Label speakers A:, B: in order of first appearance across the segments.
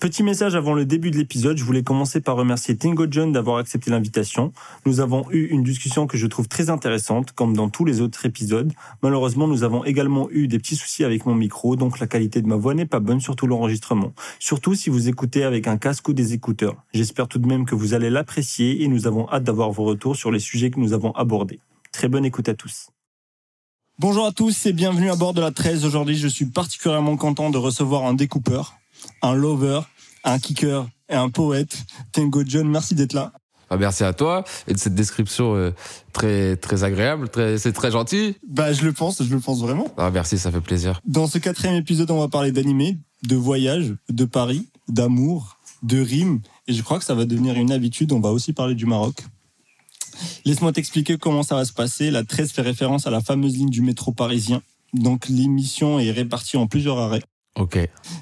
A: Petit message avant le début de l'épisode, je voulais commencer par remercier Tingo John d'avoir accepté l'invitation. Nous avons eu une discussion que je trouve très intéressante, comme dans tous les autres épisodes. Malheureusement, nous avons également eu des petits soucis avec mon micro, donc la qualité de ma voix n'est pas bonne, surtout l'enregistrement. Surtout si vous écoutez avec un casque ou des écouteurs. J'espère tout de même que vous allez l'apprécier et nous avons hâte d'avoir vos retours sur les sujets que nous avons abordés. Très bonne écoute à tous. Bonjour à tous et bienvenue à bord de la 13. Aujourd'hui, je suis particulièrement content de recevoir un découpeur, un lover, un kicker et un poète. Tango John, merci d'être là.
B: Ah, merci à toi et de cette description euh, très très agréable, très c'est très gentil.
A: Bah je le pense, je le pense vraiment.
B: Ah merci, ça fait plaisir.
A: Dans ce quatrième épisode, on va parler d'animé, de voyage, de Paris, d'amour, de rimes et je crois que ça va devenir une habitude. On va aussi parler du Maroc. Laisse-moi t'expliquer comment ça va se passer. La 13 fait référence à la fameuse ligne du métro parisien. Donc l'émission est répartie en plusieurs arrêts.
B: Ok.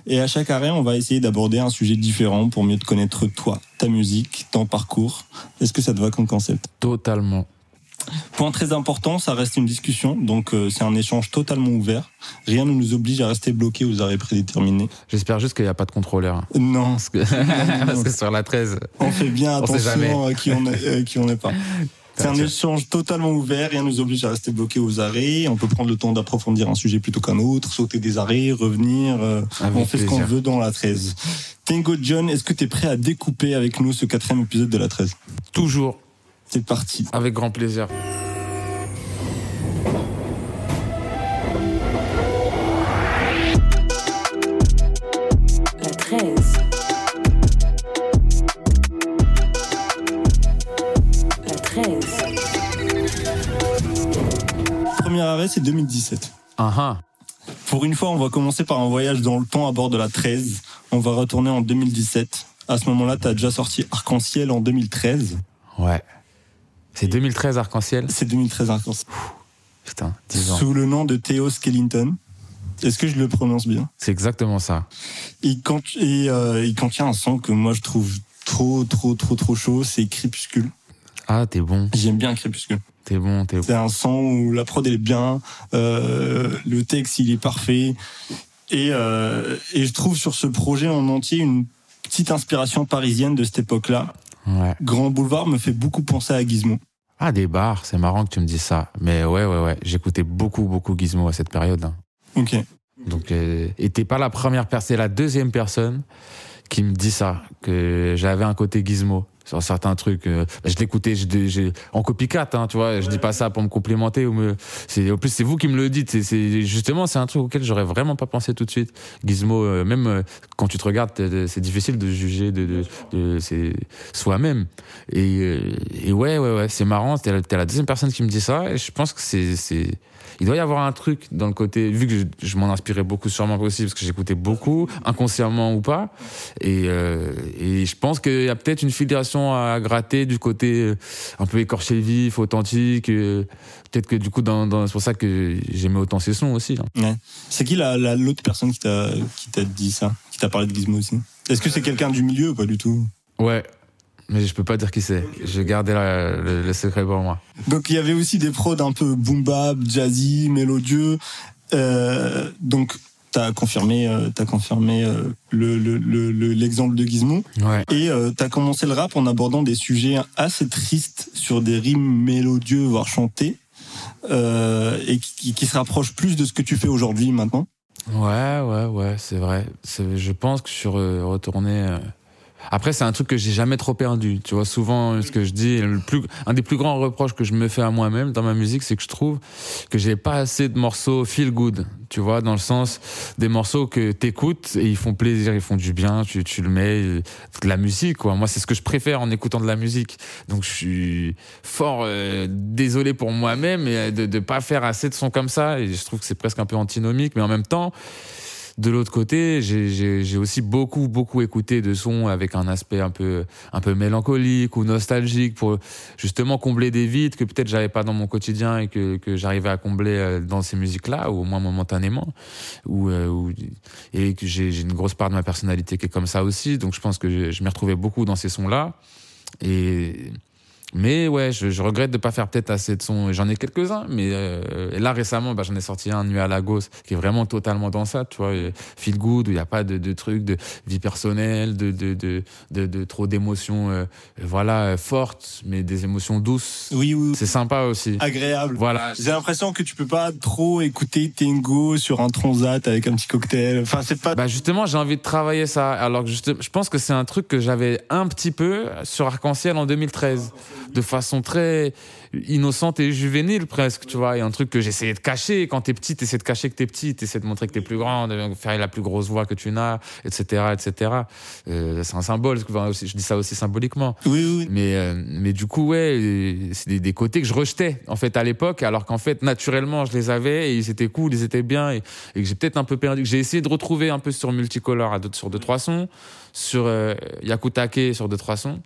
A: Et à chaque arrêt, on va essayer d'aborder un sujet différent pour mieux te connaître toi, ta musique, ton parcours. Est-ce que ça te va comme concept?
B: Totalement.
A: Point très important, ça reste une discussion, donc euh, c'est un échange totalement ouvert. Rien ne nous oblige à rester bloqués aux arrêts prédéterminés.
B: J'espère juste qu'il n'y a pas de contrôleur.
A: Non.
B: Parce que, parce que sur la 13,
A: On fait bien
B: On
A: attention à qui on est, euh, qui on n'est pas. C'est un échange totalement ouvert, rien ne nous oblige à rester bloqués aux arrêts. On peut prendre le temps d'approfondir un sujet plutôt qu'un autre, sauter des arrêts, revenir. euh,
B: Avec
A: on fait ce qu'on veut dans la 13. Tango John, est-ce que tu es prêt à découper avec nous ce quatrième épisode de la 13
B: toujours
A: C'est parti.
B: avec grand plaisir.
A: Premier arrêt, c'est 2017.
B: Ah ah.
A: Pour une fois, on va commencer par un voyage dans le temps à bord de la 13. On va retourner en 2017. À ce moment-là, tu as déjà sorti Arc-en-Ciel en 2013.
B: Ouais. C'est 2013 arc-en-ciel.
A: C'est 2013 Arc-en-Ciel.
B: Putain, 10 ans.
A: Sous le nom de Theo Skellington. Est-ce que je le prononce bien?
B: C'est exactement ça.
A: il, cont- et, euh, il contient un son que moi je trouve trop, trop, trop, trop chaud. C'est Crépuscule.
B: Ah, t'es bon,
A: J'aime bien Crépuscule.
B: t'es bon, t'es bon.
A: C'est un son où la prod elle est bien, euh, le texte il est parfait. Et, euh, et je trouve sur ce projet en entier une petite inspiration parisienne de cette époque-là.
B: Ouais.
A: Grand Boulevard me fait beaucoup penser à Gizmo.
B: Ah, des bars, c'est marrant que tu me dises ça. Mais ouais, ouais, ouais. J'écoutais beaucoup, beaucoup Gizmo à cette période. hein.
A: Ok.
B: Donc, euh, et t'es pas la première personne, c'est la deuxième personne qui me dit ça, que j'avais un côté gizmo sur certains trucs. euh, bah, je l'écoutais j'ai- en copycat, hein, tu vois. Je dis pas ça pour me complimenter ou me. C'est en plus c'est vous qui me le dites. C'est- justement c'est un truc auquel j'aurais vraiment pas pensé tout de suite. Gizmo, euh, même euh, quand tu te regardes, c'est difficile de juger de, de, c'est soi-même. Et, et ouais, ouais, ouais, c'est marrant. T'es la, t'es la deuxième personne qui me dit ça. Et je pense que c'est il doit y avoir un truc dans le côté, vu que je, je m'en inspirais beaucoup sûrement aussi, parce que j'écoutais beaucoup, inconsciemment ou pas. Et, euh, et je pense qu'il y a peut-être une filiation à gratter du côté euh, un peu écorché vif, authentique. euh, Peut-être que du coup, dans, dans- c'est pour ça que j'aimais autant ces sons aussi. hein.
A: Ouais. C'est qui la, la- l'autre personne qui t'a, qui t'a dit ça Qui t'a parlé de Gizmo aussi? Est-ce que c'est quelqu'un du milieu ou pas du tout?
B: Ouais. Mais je peux pas dire qui c'est. Je gardais la- le, le secret pour moi.
A: Donc il y avait aussi des prods un peu boom bap, jazzy, mélodieux. Euh, donc t'as confirmé, euh, t'as confirmé euh, le, le- le- le- l'exemple de Gizmo
B: Ouais.
A: et euh, t'as commencé le rap en abordant des sujets assez tristes sur des rimes mélodieux voire chantées et qui, qui se rapprochent plus de ce que tu fais aujourd'hui maintenant.
B: Ouais, ouais, ouais, c'est vrai. Je pense que je suis re- retourné. Euh, Après, c'est un truc que j'ai jamais trop perdu. Tu vois, souvent, ce que je dis, le plus, un des plus grands reproches que je me fais à moi-même dans ma musique, c'est que je trouve que j'ai pas assez de morceaux feel good. Tu vois, dans le sens des morceaux que t'écoutes et ils font plaisir, ils font du bien, tu, tu le mets, euh, de la musique, quoi. Moi, c'est ce que je préfère en écoutant de la musique. Donc, je suis fort euh, désolé pour moi-même et de, de pas faire assez de sons comme ça. Et je trouve que c'est presque un peu antinomique, mais en même temps, de l'autre côté, j'ai- aussi beaucoup, beaucoup écouté de sons avec un aspect un peu, un peu mélancolique ou nostalgique pour justement combler des vides que peut-être j'avais pas dans mon quotidien et que, que j'arrivais à combler euh, dans ces musiques-là, ou au moins momentanément. Ou, euh, ou- et que j'ai une grosse part de ma personnalité qui est comme ça aussi. Donc je pense que je, je m'y retrouvais beaucoup dans ces sons-là. Et, Mais ouais, je, je regrette de pas faire peut-être assez de sons. J'en ai quelques-uns, mais euh, là récemment, bah, j'en ai sorti un Nuit à Lagos qui est vraiment totalement dans ça, tu vois, euh, feel good où il n'y a pas de, de trucs de vie personnelle, de de de de, de trop d'émotions, euh, voilà, euh, fortes, mais des émotions douces.
A: Oui, oui,
B: C'est sympa aussi.
A: agréable.
B: Voilà.
A: J'ai l'impression que tu peux pas trop écouter Tango sur un transat avec un petit cocktail. Enfin, c'est pas.
B: Bah justement, j'ai envie de travailler ça. Alors que je pense que c'est un truc que j'avais un petit peu sur Arc-en-Ciel en 2013, de façon très innocente et juvénile presque, tu vois. Et un truc que j'essayais de cacher. Quand t'es petit, t'essaies de cacher que t'es petit, t'essaies de montrer que t'es plus grand, de faire la plus grosse voix que tu n'as, etc., etc. Euh, c'est un symbole. Je dis ça aussi symboliquement.
A: Oui, oui.
B: Mais, euh, mais du coup, ouais, c'est des, des côtés que je rejetais, en fait, à l'époque, alors qu'en fait, naturellement, je les avais et ils étaient cool, ils étaient bien et, et que j'ai peut-être un peu perdu. J'ai essayé de retrouver un peu sur Multicolor à deux, sur deux, trois sons, sur euh, Yakutake sur deux, trois sons.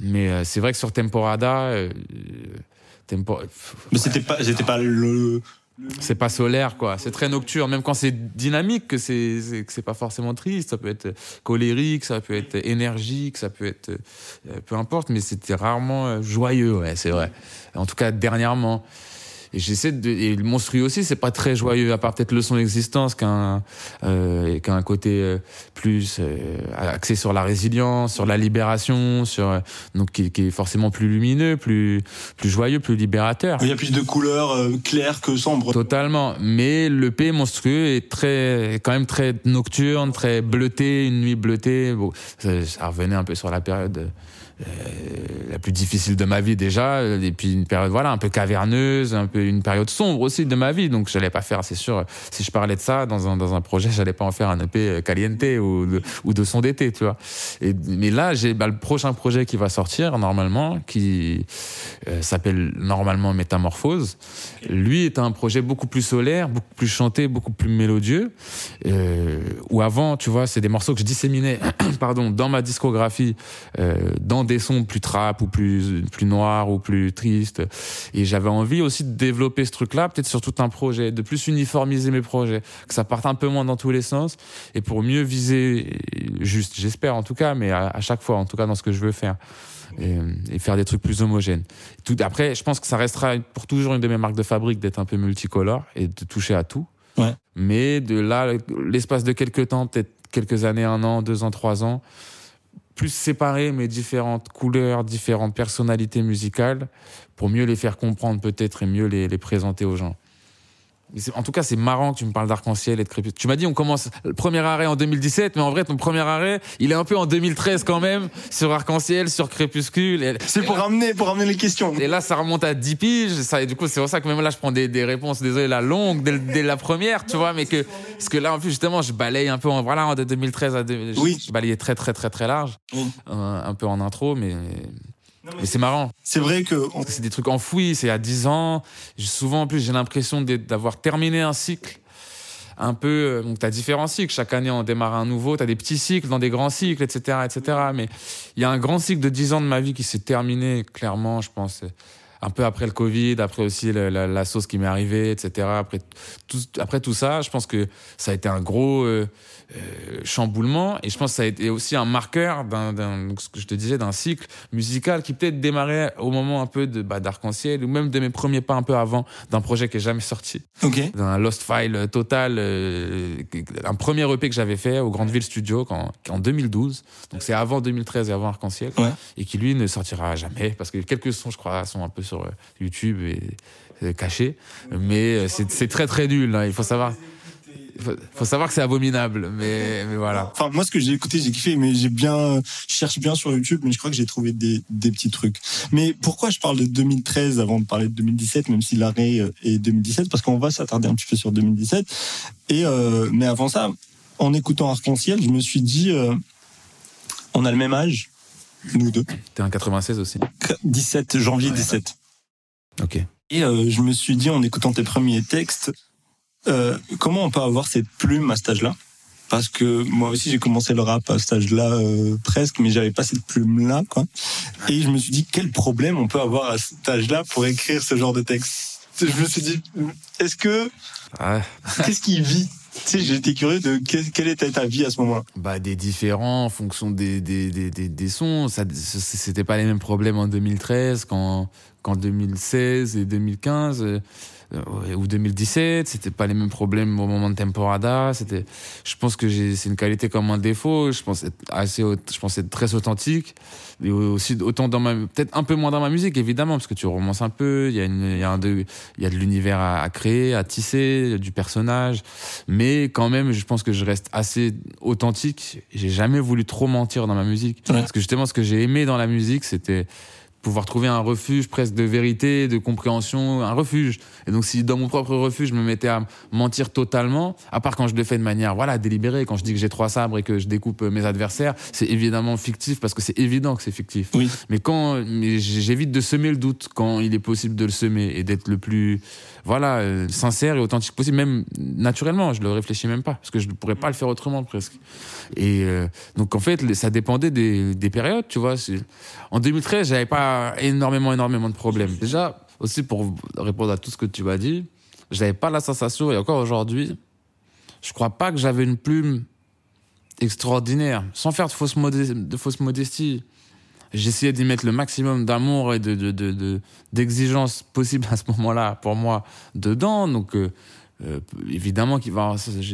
B: Mais euh, c'est vrai que sur Temporada, euh, Tempo-
A: Mais c'était pas, c'était pas le.
B: c'est pas solaire quoi. C'est très nocturne. Même quand c'est dynamique que c'est que c'est pas forcément triste. Ça peut être colérique ça peut être énergique ça peut être euh, peu importe. Mais c'était rarement joyeux ouais c'est vrai. En tout cas dernièrement et j'essaie de et le monstrueux aussi c'est pas très joyeux à part peut-être le son existence qu'un euh, qu'un côté euh, plus euh, axé sur la résilience sur la libération sur euh, donc qui, qui est forcément plus lumineux plus plus joyeux plus libérateur
A: Il y a plus de couleurs euh, claires que sombres.
B: Totalement. Mais le P monstrueux est très, est quand même très nocturne, très bleuté, une nuit bleutée. Bon, ça, ça revenait un peu sur la période euh, la plus difficile de ma vie déjà, et puis une période voilà un peu caverneuse, un peu une période sombre aussi de ma vie. Donc j'allais pas faire, c'est sûr, si je parlais de ça dans un dans un projet, j'allais pas en faire un EP caliente ou de, ou de son d'été, tu vois. Mais là, j'ai bah, le prochain projet qui va sortir normalement, qui euh, s'appelle normalement Métamorphose. Lui est un projet beaucoup plus solaire, beaucoup plus chanté, beaucoup plus mélodieux. Euh, où avant, tu vois, c'est des morceaux que je disséminais, pardon, dans ma discographie, euh, dans des sons plus trap ou plus plus noirs ou plus tristes. Et j'avais envie aussi de développer ce truc-là, peut-être sur tout un projet, de plus uniformiser mes projets, que ça parte un peu moins dans tous les sens, et pour mieux viser, juste, j'espère en tout cas, mais à, à chaque fois, en tout cas dans ce que je veux faire. Et, et faire des trucs plus homogènes. Tout, après, je pense que ça restera pour toujours une de mes marques de fabrique d'être un peu multicolore et de toucher à tout.
A: Ouais.
B: Mais de là, l'espace de quelques temps, peut-être quelques années, un an, deux ans, trois ans, plus séparés, mais différentes couleurs, différentes personnalités musicales, pour mieux les faire comprendre peut-être et mieux les, les présenter aux gens. En tout cas, c'est marrant que tu me parles d'arc-en-ciel et de crépuscule. Tu m'as dit on commence le premier arrêt en 2017, mais en vrai ton premier arrêt, il est un peu en 2013 quand même sur arc-en-ciel, sur crépuscule.
A: C'est pour ramener, pour ramener les questions.
B: et là, ça remonte à 10 piges. Ça, et du coup, c'est pour ça que même là, je prends des, des réponses, désolé, la longue, dès, dès la première, tu vois, mais que, parce que là, en plus, justement, je balaye un peu en, voilà, de 2013 à, deux- je-
A: Oui.
B: je balayais très, très, très, très large.
A: Oui.
B: Euh, un peu en intro, mais, mais c'est marrant.
A: C'est vrai que on-
B: c'est des trucs enfouis, c'est à 10 ans. Souvent, en plus, j'ai l'impression d'avoir terminé un cycle. Un peu, euh, donc t'as différents cycles. Chaque année, on démarre un nouveau. T'as des petits cycles dans des grands cycles, etc., etc. Mais il y a un grand cycle de 10 ans de ma vie qui s'est terminé, clairement, je pense. Un peu après le Covid, après aussi le- la, la sauce qui m'est arrivée, etc. Après tout, après tout ça, je pense que ça a été un gros euh, chamboulement. Et je pense que ça a été aussi un marqueur d'un, ce que je te disais, d'un cycle musical qui peut-être démarrait au moment un peu de bah, d'arc-en-ciel ou même de mes premiers pas un peu avant d'un projet qui est jamais sorti
A: ok.
B: d'un Lost File total, euh, un premier EP que j'avais fait au Grandville Studio quand, en 2012. Donc c'est avant 2013 et avant Arc-en-Ciel.
A: Ouais.
B: Et qui lui ne sortira jamais parce que quelques sons, je crois, sont un peu sur euh, YouTube et euh, cachés. Mais euh, c'est c'est très très nul. hein. Il faut savoir. Il faut, faut savoir que c'est abominable, mais, mais voilà.
A: Enfin, moi, ce que j'ai écouté, j'ai kiffé, mais j'ai bien, je cherche bien sur YouTube, mais je crois que j'ai trouvé des, des petits trucs. Mais pourquoi je parle de 2013 avant de parler de 2017, même si l'arrêt euh, est 2017, parce qu'on va s'attarder un petit peu sur 2017. Et, euh, mais avant ça, en écoutant Arc-en-Ciel, je me suis dit, euh, on a le même âge, nous deux.
B: T'es un 96 aussi.
A: 17, janvier 17.
B: Ok.
A: Et euh, je me suis dit, en écoutant tes premiers textes, euh, comment on peut avoir cette plume à cet âge-là? Parce que moi aussi, j'ai commencé le rap à cet âge-là euh, presque, mais j'avais pas cette plume-là, quoi. Et je me suis dit, quel problème on peut avoir à cet âge-là pour écrire ce genre de texte? Je me suis dit, est-ce que
B: Ouais.
A: qu'est-ce qui vit? Sais, j'étais curieux de quelle, quelle était ta vie à ce moment-là?
B: Bah, des différents en fonction des, des, des, des, des sons. Ça, c'était pas les mêmes problèmes en 2013 qu'en, qu'en 2016 et 2015. Euh, ou 2017, c'était pas les mêmes problèmes au moment de Temporada. C'était, je pense que c'est une qualité comme un défaut. Je pense être assez, je pense être très authentique. Et aussi autant dans ma, peut-être un peu moins dans ma musique évidemment parce que tu romances un peu. Il y a une, il y a un de, il y a de l'univers à, à créer, à tisser, du personnage. Mais quand même, je pense que je reste assez authentique. J'ai jamais voulu trop mentir dans ma musique
A: Ouais.
B: parce que justement, ce que j'ai aimé dans la musique, c'était pouvoir trouver un refuge presque de vérité, de compréhension, un refuge. Et donc si dans mon propre refuge, je me mettais à mentir totalement, à part quand je le fais de manière voilà délibérée, quand je dis que j'ai trois sabres et que je découpe euh, mes adversaires, c'est évidemment fictif parce que c'est évident que c'est fictif.
A: Oui.
B: Mais quand mais j'évite de semer le doute quand il est possible de le semer et d'être le plus voilà euh, sincère et authentique possible, même naturellement, je le réfléchis même pas parce que je ne pourrais pas le faire autrement presque. Et euh, donc en fait, ça dépendait des, des périodes, tu vois. En 2013, j'avais pas énormément, énormément de problèmes. Déjà, aussi pour répondre à tout ce que tu m'as dit, j'avais pas la sensation, et encore aujourd'hui, je crois pas que j'avais une plume extraordinaire, sans faire de fausse, modestie, de fausse modestie. J'essayais d'y mettre le maximum d'amour et de, de, de, de- d'exigence possible à ce moment-là, pour moi, dedans. Donc, euh, euh, évidemment, qu'il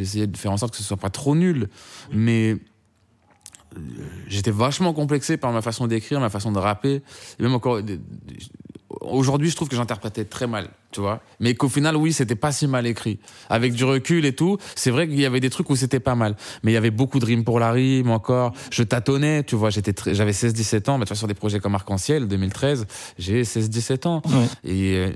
B: essayé de faire en sorte que ce soit pas trop nul, mais j'étais vachement complexé par ma façon d'écrire, ma façon de rapper, et même encore. Aujourd'hui, je trouve que j'interprétais très mal, tu vois. Mais qu'au final, oui, c'était pas si mal écrit. Avec du recul et tout, c'est vrai qu'il y avait des trucs où c'était pas mal. Mais il y avait beaucoup de rimes pour la rime encore. Je tâtonnais, tu vois. J'étais j'avais 16-17 ans. Mais tu vois, sur des projets comme Arc-en-Ciel, 2013, j'ai 16-17 ans.
A: Ouais.
B: Et euh,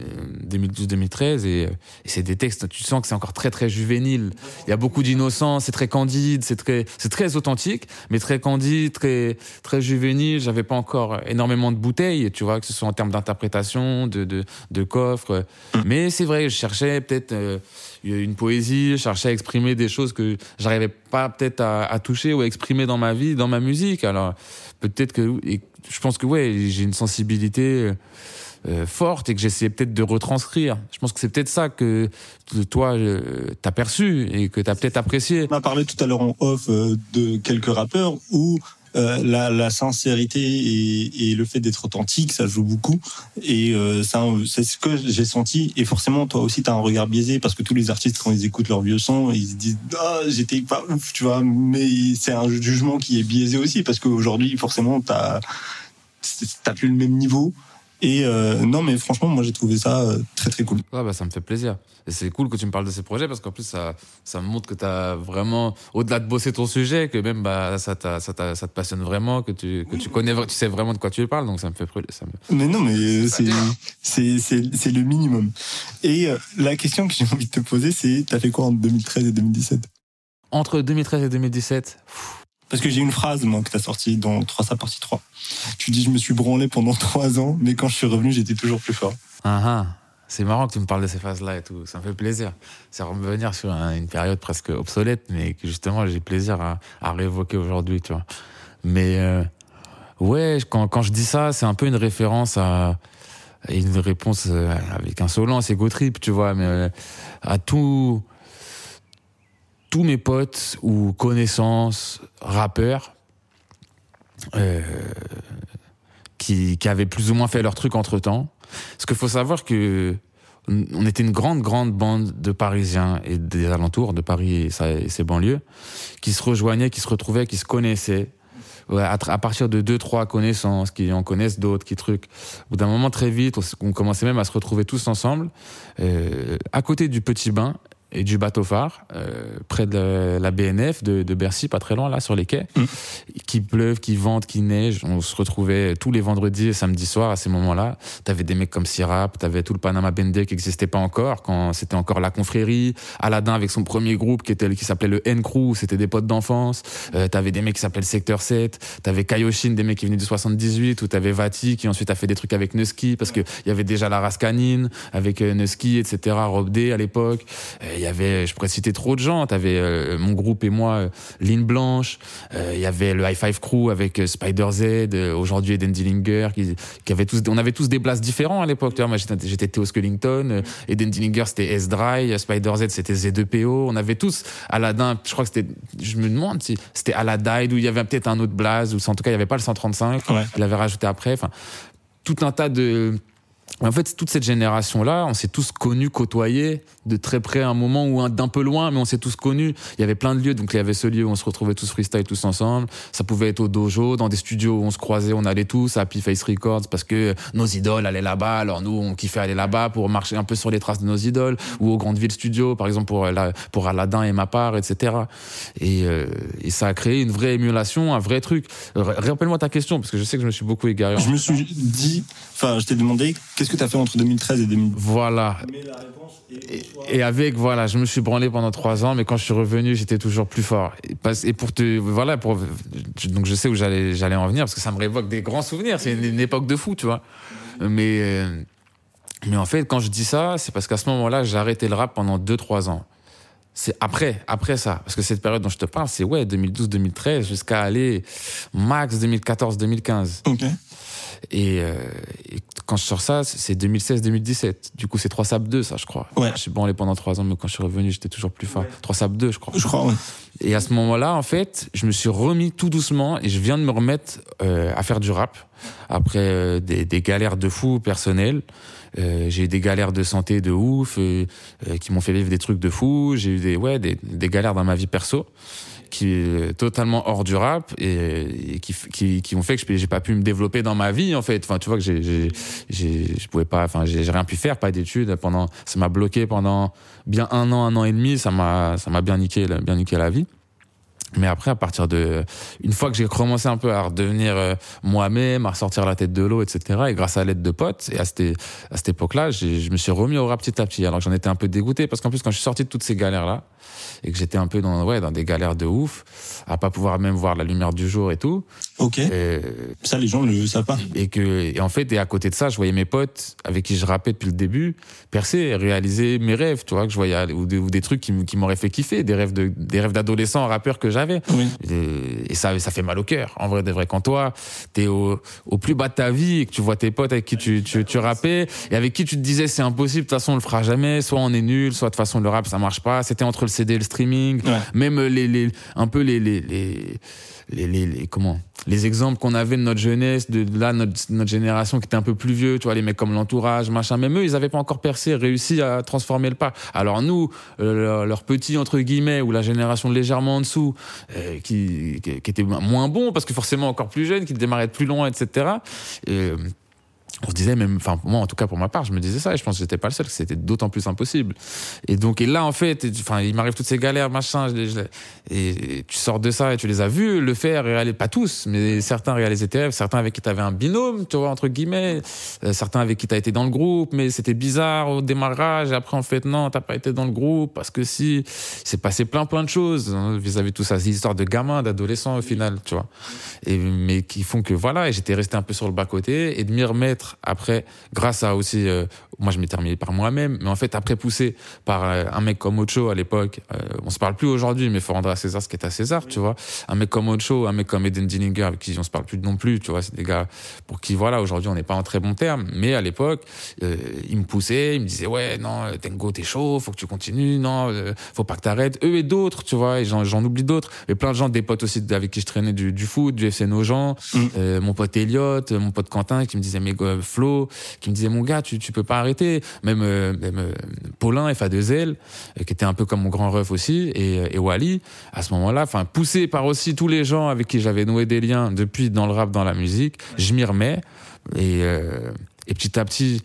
B: 2012-2013, et, euh, et c'est des textes, tu sens que c'est encore très très juvénile. Il y a beaucoup d'innocence, c'est très candide, c'est très, c'est très authentique, mais très candide, très, très juvénile. J'avais pas encore énormément de bouteilles, tu vois, que ce soit en termes d'interprétation, de, de, de coffre. Mais c'est vrai, je cherchais peut-être euh, une poésie, je cherchais à exprimer des choses que j'arrivais pas peut-être à, à toucher ou à exprimer dans ma vie, dans ma musique. Alors peut-être que, et je pense que ouais, j'ai une sensibilité euh, forte et que j'essayais peut-être de retranscrire. Je pense que c'est peut-être ça que toi euh, t'as perçu et que t'as peut-être apprécié.
A: On a parlé tout à l'heure en off de quelques rappeurs où euh, la, sincérité et, le fait d'être authentique, ça joue beaucoup. Et euh, c'est ce que j'ai senti. Et forcément, toi aussi, tu as un regard biaisé parce que tous les artistes, quand ils écoutent leurs vieux sons, ils se disent ah, j'étais pas ouf, tu vois. Mais c'est un jugement qui est biaisé aussi parce qu'aujourd'hui, forcément, t'as t'as plus le même niveau. Et euh, non, mais franchement, moi, j'ai trouvé ça euh, très très cool.
B: Ouais, bah, ça me fait plaisir. Et c'est cool que tu me parles de ces projets parce qu'en plus, ça, ça me montre que tu as vraiment, au-delà de bosser ton sujet, que même bah, ça, ça, ça te passionne vraiment, que tu, que tu connais, tu sais vraiment de quoi tu parles. Donc ça me fait. Ça me...
A: Mais non, mais euh,
B: C'est
A: c'est c'est c'est le minimum. Et euh, la question que j'ai envie de te poser, c'est t'as fait quoi en 2013 et 2017
B: Entre 2013 et 2017,
A: Parce que j'ai une phrase moi que t'as sortie dans 3 sa partie 3. Tu dis je me suis branlé pendant 3 ans, mais quand je suis revenu, j'étais toujours plus fort.
B: ah, ah, c'est marrant que tu me parles de ces phases-là et tout. Ça me fait plaisir. C'est revenir sur un- une période presque obsolète, mais que justement j'ai plaisir à, à réévoquer aujourd'hui, tu vois. Mais euh, ouais, quand, quand je dis ça, c'est un peu une référence à une réponse euh, avec insolence et trip, tu vois, mais euh, à tout tous mes potes ou connaissances rappeurs euh, qui, qui avaient plus ou moins fait leur truc entre temps. Parce qu'il faut savoir que on était une grande, grande bande de Parisiens et des alentours de Paris et, ses banlieues qui se rejoignaient, qui se retrouvaient, qui se connaissaient. À, partir de deux, trois connaissances, qui en connaissent d'autres, qui trucs. Au bout d'un moment, très vite, on, on commençait même à se retrouver tous ensemble, euh, à côté du Petit Bain et du bateau phare, euh, près de la BNF de, de Bercy, pas très loin, là, sur les quais.
A: Mm.
B: Qui pleuve, qui vente, qui neige. On se retrouvait tous les vendredis et samedis soirs à ces moments-là. T'avais des mecs comme Sirap, t'avais tout le Panama Bendé qui existait pas encore, quand c'était encore la confrérie. Aladdin avec son premier groupe qui était qui s'appelait le N-Crew, c'était des potes d'enfance. Euh, t'avais des mecs qui s'appelaient le Secteur 7. T'avais Kaioshin, des mecs qui venaient du 78, ou t'avais Vati qui ensuite a fait des trucs avec Nusky, parce que il y avait déjà la race canine, avec euh, Nusky, etc., Rob D à l'époque. Euh, y avait, je pourrais citer trop de gens. T'avais euh, mon groupe et moi, euh, Ligne Blanche. euh, Il y avait le High Five Crew avec euh, Spider Z. euh, Aujourd'hui Eden Dillinger, qui, qui avait tous, on avait tous des blasts différents à l'époque. Tu vois, moi j'étais j'étais Theo Skellington, euh, Eden Dillinger c'était S Dry, euh, Spider Z c'était Z2PO. On avait tous Aladdin. Je crois que c'était, je me demande si c'était Aladdin où il y avait peut-être un autre blaze ou en tout cas il y avait pas le 135.
A: Ouais.
B: Il l'avait rajouté après. Enfin, tout un tas de en fait, toute cette génération-là, on s'est tous connus, côtoyés de très près à un moment ou un- d'un peu loin, mais on s'est tous connus. Il y avait plein de lieux, donc il y avait ce lieu où on se retrouvait tous freestyle tous ensemble. Ça pouvait être au dojo, dans des studios où on se croisait, on allait tous à Happy Face Records parce que nos idoles allaient là-bas. Alors nous, on kiffait aller là-bas pour marcher un peu sur les traces de nos idoles ou au Grande Ville Studio, par exemple pour la, pour Aladdin et ma part, etc. Et, euh, et ça a créé une vraie émulation, un vrai truc. Rappelle-moi ta question parce que je sais que je me suis beaucoup égaré.
A: Je me suis dit, enfin, je t'ai demandé qu'est-ce que tu as fait entre 2013 et 2012.
B: Voilà.
A: Mais la réponse est
B: Et avec, voilà, je me suis branlé pendant trois ans, mais quand je suis revenu, j'étais toujours plus fort. Et, pour te, voilà, pour, donc je sais où j'allais, j'allais en venir, parce que ça me révoque des grands souvenirs. C'est une, une époque de fou, tu vois. Mais, euh, mais en fait, quand je dis ça, c'est parce qu'à ce moment-là, j'ai arrêté le rap pendant deux, trois ans. C'est après, après ça. Parce que cette période dont je te parle, c'est ouais, 2012-2013 jusqu'à aller max 2014-2015.
A: Ok.
B: Et, euh, et quand je sors ça, c'est 2016-2017. Du coup, c'est 3 SAP 2, ça, je crois.
A: Ouais.
B: Je suis branlé pendant 3 ans, mais quand je suis revenu, j'étais toujours plus fort. 3 SAP 2, je crois.
A: Je crois, ouais.
B: Et à ce moment-là, en fait, je me suis remis tout doucement et je viens de me remettre euh, à faire du rap après euh, des, des galères de fou personnelles. Euh, j'ai eu des galères de santé de ouf euh, euh, qui m'ont fait vivre des trucs de fou. J'ai eu des ouais des, des galères dans ma vie perso qui est totalement hors du rap et, qui, qui, qui ont fait que j'ai pas pu me développer dans ma vie en fait. Enfin, tu vois que j'ai je pouvais pas. Enfin, j'ai rien pu faire, pas d'études pendant. Ça m'a bloqué pendant bien un an, un an et demi. Ça m'a ça m'a bien niqué bien niqué la vie. Mais après, à partir de, une fois que j'ai commencé un peu à redevenir euh, moi-même, à ressortir la tête de l'eau, etc., et grâce à l'aide de potes, et à cette, à cette époque-là, je me suis remis au rap petit à petit. Alors j'en étais un peu dégoûté, parce qu'en plus, quand je suis sorti de toutes ces galères-là, et que j'étais un peu dans, ouais, dans des galères de ouf, à pas pouvoir même voir la lumière du jour et tout,
A: Ok. Ça, les gens ne le savent pas.
B: et que et en fait et à côté de ça je voyais mes potes avec qui je rappais depuis le début percer réaliser mes rêves tu vois que je voyais ou des, ou des trucs qui, qui m'auraient fait kiffer des rêves de des rêves d'adolescent rappeur que j'avais
A: Oui.
B: et, et ça ça fait mal au cœur. En vrai de vrai quand toi t'es au, au plus bas de ta vie et que tu vois tes potes avec qui tu tu, tu rappais et avec qui tu te disais c'est impossible de toute façon on le fera jamais. Soit on est nul soit de toute façon le rap ça marche pas. C'était entre le CD et le streaming.
A: Ouais.
B: même les, les un peu les les, les les, les, les- comment les exemples qu'on avait de notre jeunesse de là notre, notre génération qui était un peu plus vieux tu vois les mecs comme l'entourage machin. Même eux ils avaient pas encore percé réussi à transformer le pas. Alors nous euh, leur, leur petit entre guillemets ou la génération légèrement en dessous euh, qui, qui qui était moins bon parce que forcément encore plus jeune qui démarrait de plus loin etc on se disait même, enfin moi en tout cas pour ma part, je me disais ça et je pense que j'étais pas le seul, que c'était d'autant plus impossible. Et donc et là en fait, et- enfin il m'arrive toutes ces galères machin, je je et, et tu sors de ça et tu les as vus le faire, réaliser, pas tous, mais certains réalisaient tes rêves, certains avec qui t'avais un binôme, tu vois entre guillemets, euh, certains avec qui t'as été dans le groupe, mais c'était bizarre au démarrage. Et après en fait non, t'as pas été dans le groupe parce que si, c'est passé plein plein de choses hein, vis-à-vis de tout ça, des histoires de gamins, d'adolescents au final, tu vois et mais qui font que voilà et j'étais resté un peu sur le bas côté et de m'y remettre après grâce à aussi euh, moi je m'étais remis par moi-même mais en fait après poussé par euh, un mec comme Ocho à l'époque euh, on se parle plus aujourd'hui mais faut rendre à César ce qui est à César tu vois. Un mec comme Ocho un mec comme Eden Dillinger avec qui on se parle plus non plus tu vois c'est des gars pour qui voilà aujourd'hui on n'est pas en très bon terme. Mais à l'époque euh, il me poussait il me disait ouais non euh, Tengo t'es chaud faut que tu continues non euh, faut pas que t'arrêtes. Eux et d'autres tu vois et j'en oublie d'autres. Mais plein de gens des potes aussi avec qui je traînais du, du foot du FC Nogent
A: Mm.
B: mon pote Elliot mon pote Quentin qui me disait mais Flo qui me disait mon gars tu tu peux pas même euh, euh, Paulin FA2L euh, qui était un peu comme mon grand ref aussi et, Wally à ce moment-là enfin poussé par aussi tous les gens avec qui j'avais noué des liens depuis dans le rap dans la musique je m'y remets. Et et petit à petit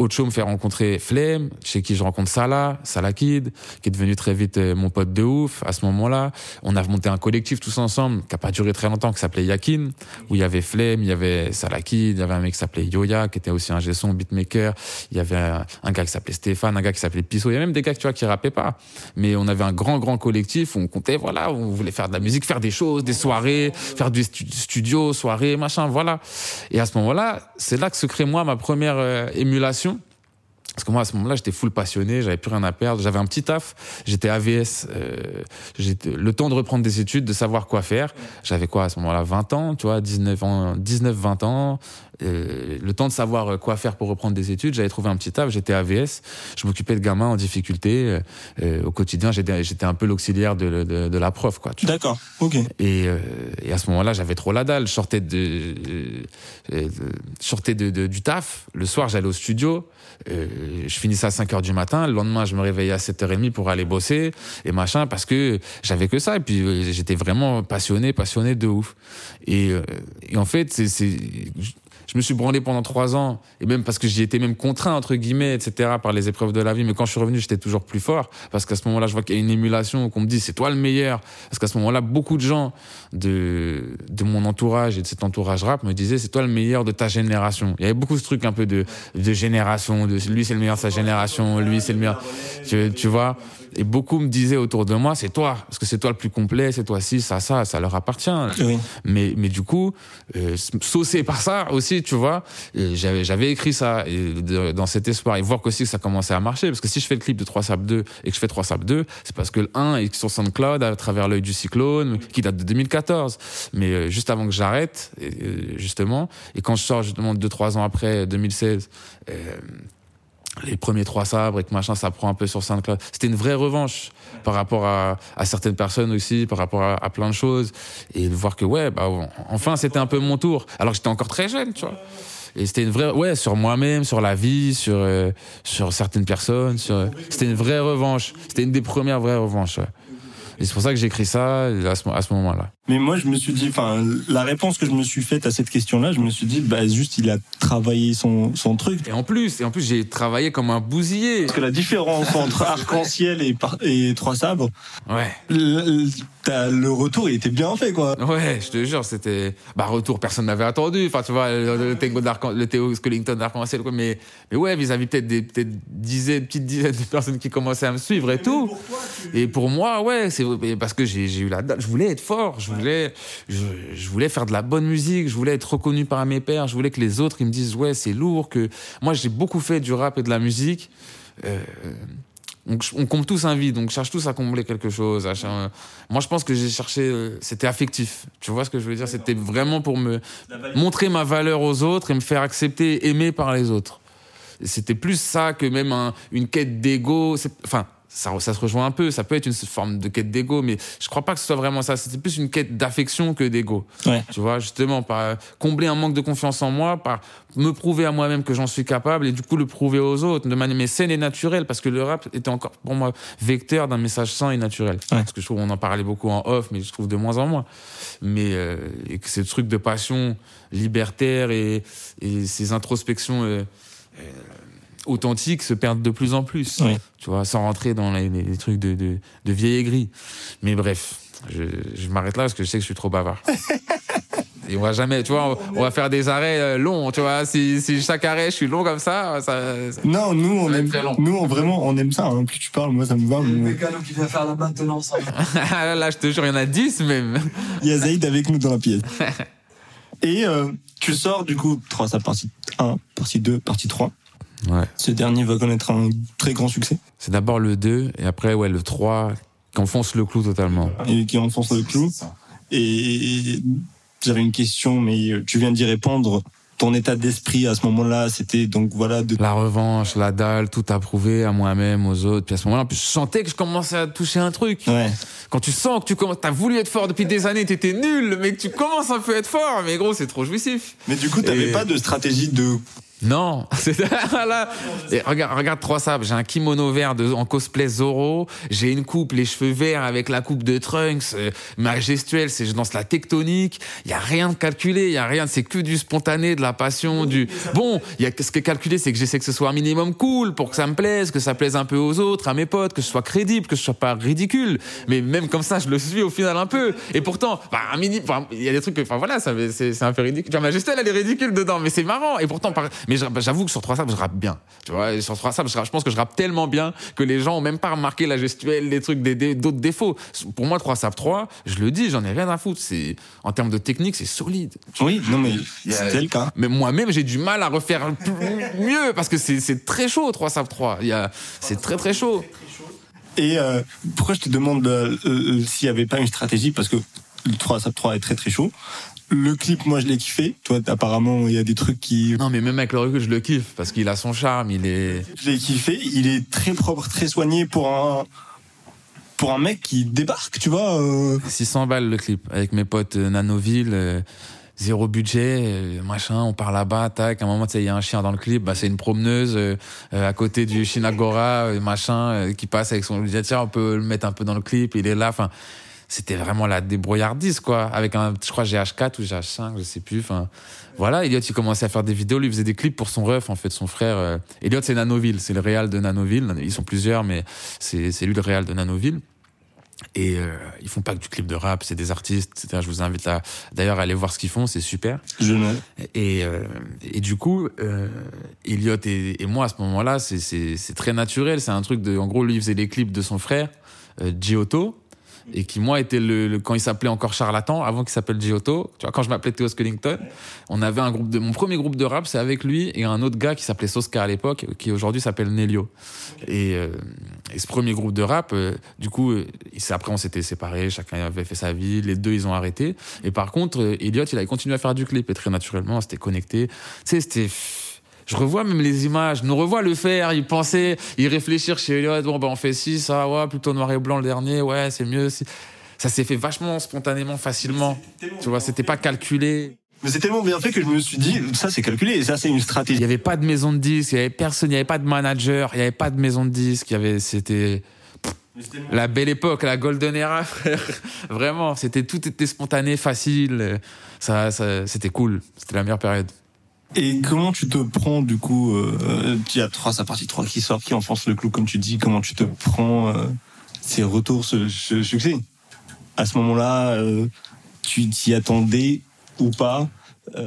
B: Ocho me fait rencontrer Flemme, chez qui je rencontre Salah, Salah Kid, qui est devenu très vite euh, mon pote de ouf. À ce moment-là, on a monté un collectif tous ensemble, qui a pas duré très longtemps, qui s'appelait Yakin, où il y avait Flemme, il y avait Salah Kid, il y avait un mec qui s'appelait Yoya, qui était aussi un gesson, beatmaker, il y avait un, gars qui s'appelait Stéphane, un gars qui s'appelait Pisso, il y avait même des gars tu vois, qui rappaient pas. Mais on avait un grand, grand collectif où on comptait, voilà, on voulait faire de la musique, faire des choses, des soirées, faire du stu- studio, soirées, machin, voilà. Et à ce moment-là, c'est là que se crée moi ma première euh, émulation Parce que moi, à ce moment-là, j'étais full passionné, j'avais plus rien à perdre. J'avais un petit taf, j'étais AVS, euh, j'étais le temps de reprendre des études, de savoir quoi faire. J'avais quoi à ce moment-là 20 ans, tu vois, 19 ans, 19, 20 ans. Euh, le temps de savoir euh, quoi faire pour reprendre des études. J'avais trouvé un petit taf, j'étais AVS, je m'occupais de gamins en difficulté. Euh, euh, au quotidien, j'étais un peu l'auxiliaire de, de, de la prof, quoi.
A: D'accord, ok.
B: Et, euh, et à ce moment-là, j'avais trop la dalle. Je sortais de, sortais de, de- du taf. Le soir, j'allais au studio. Euh, je finissais à 5 heures du matin. Le lendemain, je me réveillais à 7h30 pour aller bosser et machin parce que j'avais que ça. Et puis, euh, j'étais vraiment passionné, passionné de ouf. Et, euh, et en fait, c'est, c'est, je me suis branlé pendant trois ans, et même parce que j'y étais même contraint, entre guillemets, etc., par les épreuves de la vie. Mais quand je suis revenu, j'étais toujours plus fort, parce qu'à ce moment-là, je vois qu'il y a une émulation, qu'on me dit, c'est toi le meilleur. Parce qu'à ce moment-là, beaucoup de gens de, de mon entourage et de cet entourage rap me disaient, c'est toi le meilleur de ta génération. Il y avait beaucoup ce truc un peu de, de génération, de lui c'est le meilleur de sa génération, lui c'est le meilleur. Tu, tu vois? Et beaucoup me disaient autour de moi, c'est toi, parce que c'est toi le plus complet, c'est toi ci, ça, ça, ça leur appartient.
A: Oui.
B: Mais, mais du coup, euh, saucé par ça aussi, tu vois, euh, j'avais, j'avais écrit ça et de- dans cet espoir et voir qu'aussi que ça commençait à marcher. Parce que si je fais le clip de 3 Sap 2 et que je fais 3 Sap 2, c'est parce que le 1 est sur SoundCloud à travers l'œil du cyclone, qui date de 2014. Mais euh, juste avant que j'arrête, euh, justement, et quand je sors justement 2-3 ans après, 2016, euh, les premiers trois sabres et que machin, ça prend un peu sur SoundCloud. C'était une vraie revanche par rapport à, à certaines personnes aussi, par rapport à, plein de choses. Et de voir que, ouais, bah, enfin, c'était un peu mon tour. Alors que j'étais encore très jeune, tu vois. Et c'était une vraie, ouais, sur moi-même, sur la vie, sur, euh, sur certaines personnes. Sur, c'était une vraie revanche. C'était une des premières vraies revanches, ouais. Et c'est pour ça que j'ai écrit ça à ce, à ce moment-là.
A: Mais moi, je me suis dit, enfin, la réponse que je me suis faite à cette question-là, je me suis dit, bah, juste, il a travaillé son, son truc.
B: Et en plus, et en plus, j'ai travaillé comme un bousillé.
A: Parce que la différence entre arc-en-ciel et, et trois sabres,
B: Ouais.
A: le, retour, il était bien fait, quoi.
B: Ouais, je te jure, c'était bah retour, personne n'avait attendu. Enfin, tu vois, le, le Tango d'Arc- le Théo Skellington d'Arc-en-Ciel, quoi. Mais, mais ouais, vis-à-vis peut-être des peut-être dizaines, petites dizaines de personnes qui commençaient à me suivre et tout. Et pour moi, ouais, c'est parce que j'ai j'ai eu la dalle. Je voulais être fort, je voulais, je, je voulais faire de la bonne musique, je voulais être reconnu par mes pairs, je voulais que les autres ils me disent ouais, c'est lourd. Que moi, j'ai beaucoup fait du rap et de la musique. Euh, on, on comble tous un vide, donc on cherche tous à combler quelque chose. à Moi, je pense que j'ai cherché, euh, c'était affectif. Tu vois ce que je veux dire? C'était vraiment pour me montrer ma valeur aux autres et me faire accepter, aimer par les autres. C'était plus ça que même un- une quête d'ego. Enfin, ça, ça se rejoint un peu. Ça peut être une forme de quête d'ego, mais je crois pas que ce soit vraiment ça. C'était plus une quête d'affection que d'ego.
A: Ouais.
B: Tu vois, justement, par combler un manque de confiance en moi, par me prouver à moi-même que j'en suis capable et du coup le prouver aux autres de manière mais saine et naturelle, parce que le rap était encore pour moi vecteur d'un message sain et naturel. Parce que je trouve on en parlait beaucoup en off, mais je trouve de moins en moins. Mais euh, et que ces trucs de passion libertaire et, et ces introspections euh, euh, authentiques se perdent de plus en plus.
A: Oui.
B: Tu vois, sans rentrer dans les, trucs de, de, de vieille aigri. Mais bref, je, je m'arrête là parce que je sais que je suis trop bavard. Et on va jamais, tu vois, on, on va faire des arrêts euh, longs, tu vois. Si, si chaque arrêt, je suis long comme ça, ça, ça-
A: Non, nous, on aime,
B: très long.
A: nous, on, vraiment, on aime ça. hein. Plus tu parles, moi, ça me va.
C: Le mécano qui vient faire la maintenance.
B: là, je te jure, il y en a 10 même.
A: Il y a Zaïd avec nous dans la pièce. Et euh, tu sors, du coup, 3 ça partie 1, partie 2, partie 3.
B: Ouais.
A: Ce dernier va connaître un très grand succès
B: C'est d'abord le 2 et après, ouais, le 3 qui enfonce le clou totalement.
A: et qui enfonce le clou. Et j'avais une question, mais tu viens d'y répondre. Ton état d'esprit à ce moment-là, c'était donc voilà de
B: La revanche, la dalle, tout approuvé à moi-même, aux autres. Puis à ce moment-là, en plus, je sentais que je commençais à toucher un truc.
A: ouais.
B: Quand tu sens que tu commences, t'as voulu être fort depuis des années, t'étais nul, mais que tu commences un peu à être fort, mais gros, c'est trop jouissif.
A: Mais du coup, t'avais
B: Et-
A: pas de stratégie de
B: Non, là. Regarde, regarde trois sables. J'ai un kimono vert de, en cosplay Zoro. J'ai une coupe, les cheveux verts avec la coupe de Trunks. euh, ma gestuelle, c'est je danse la tectonique. Il y a rien de calculé. Il y a rien. C'est que du spontané, de la passion, du. Bon, il y a ce qui est calculé, c'est que j'essaie que ce soit un minimum cool pour que ça me plaise, que ça plaise un peu aux autres, à mes potes, que ce soit crédible, que ce soit pas ridicule. Mais même comme ça, je le suis au final un peu. Et pourtant, bah, un mini, il y a des trucs enfin voilà, c'est un peu ridicule. Genre, ma elle est ridicule dedans, mais c'est marrant. Et pourtant, par- Mais je- j'avoue que sur 3 sables, je rappe bien. Tu vois, sur 3 sables, je, rappe- je pense que je rappe tellement bien que les gens ont même pas remarqué la gestuelle, les trucs, des, des- d'autres défauts. Pour moi, 3 sables 3, je le dis, j'en ai rien à foutre. C'est, en termes de technique, c'est solide.
A: Oui, non, mais c'était le cas.
B: Mais moi-même, j'ai du mal à refaire mieux parce que c'est, c'est très chaud, 3 sables 3. Il y a, c'est très très chaud.
A: Et euh, pourquoi je te demande euh, euh, s'il n'y avait pas une stratégie? Parce que le 3 Sap 3 est très très chaud. Le clip, moi, je l'ai kiffé. Toi, apparemment, il y a des trucs qui...
B: Non, mais même avec le recul, je le kiffe parce qu'il a son charme, il est.
A: Je l'ai kiffé. Il est très propre, très soigné pour un... Pour un mec qui débarque, tu vois. euh,
B: 600 balles le clip avec mes potes euh, Nanoville. euh, Zéro budget, euh, machin, on part là-bas, tac, à un moment, tu sais, il y a un chien dans le clip, bah, c'est une promeneuse euh, à côté du Shinagora, machin, qui passe avec son... Tiens, on peut le mettre un peu dans le clip, il est là, enfin, c'était vraiment la débrouillardise, quoi, avec un, je crois, GH4 ou GH5, je sais plus, enfin, voilà, Elliot, il commençait à faire des vidéos, lui, il faisait des clips pour son ref, en fait, son frère. euh, Elliot, c'est Nanoville, c'est le réal de Nanoville, ils sont plusieurs, mais c'est c'est lui le réal de Nanoville. Et euh, ils font pas que du clip de rap, c'est des artistes, etc. Je vous invite à d'ailleurs à aller voir ce qu'ils font, c'est super.
A: Je.
B: Et, euh, et du coup, euh, Elliot et, et moi à ce moment-là, c'est- c'est c'est très naturel. C'est un truc de, en gros, lui il faisait les clips de son frère, euh, Giotto, et qui moi était le, le- quand il s'appelait encore Charlatan, avant qu'il s'appelle Giotto. Tu vois, quand je m'appelais Theo Skellington, on avait un groupe de, mon premier groupe de rap, c'est avec lui et un autre gars qui s'appelait Soska à l'époque, qui aujourd'hui s'appelle Nelio. Et, euh, et ce premier groupe de rap, euh, du coup, euh, après on s'était séparés, chacun avait fait sa vie, les deux ils ont arrêté. Et par contre, euh, Elliot, il avait continué à faire du clip et très naturellement, on s'était connecté. Tu sais, c'était. Je revois même les images, nous revois le faire, y penser, y réfléchir chez Elliot. Bon, ben on fait ci, ça, ouais, plutôt noir et blanc le dernier, ouais, c'est mieux. Ça s'est fait vachement spontanément, facilement. Tu vois, c'était pas calculé.
A: Mais c'est tellement bien fait que je me suis dit, ça c'est calculé, et ça c'est une
B: Il
A: stratégie.
B: y avait pas de maison de disques, il y avait personne, il y avait pas de manager, il y avait pas de maison de disques, il y avait, c'était la belle époque, la golden era, frère. Vraiment, c'était tout était spontané, facile. Ça, ça c'était cool. C'était la meilleure période.
A: Et comment tu te prends du coup euh, Il y a 3 sa partie 3 qui sort, qui enfonce le clou comme tu dis. Comment tu te prends euh, ces retours, ce, ce succès? À ce moment-là, euh, tu t'y attendais ou pas?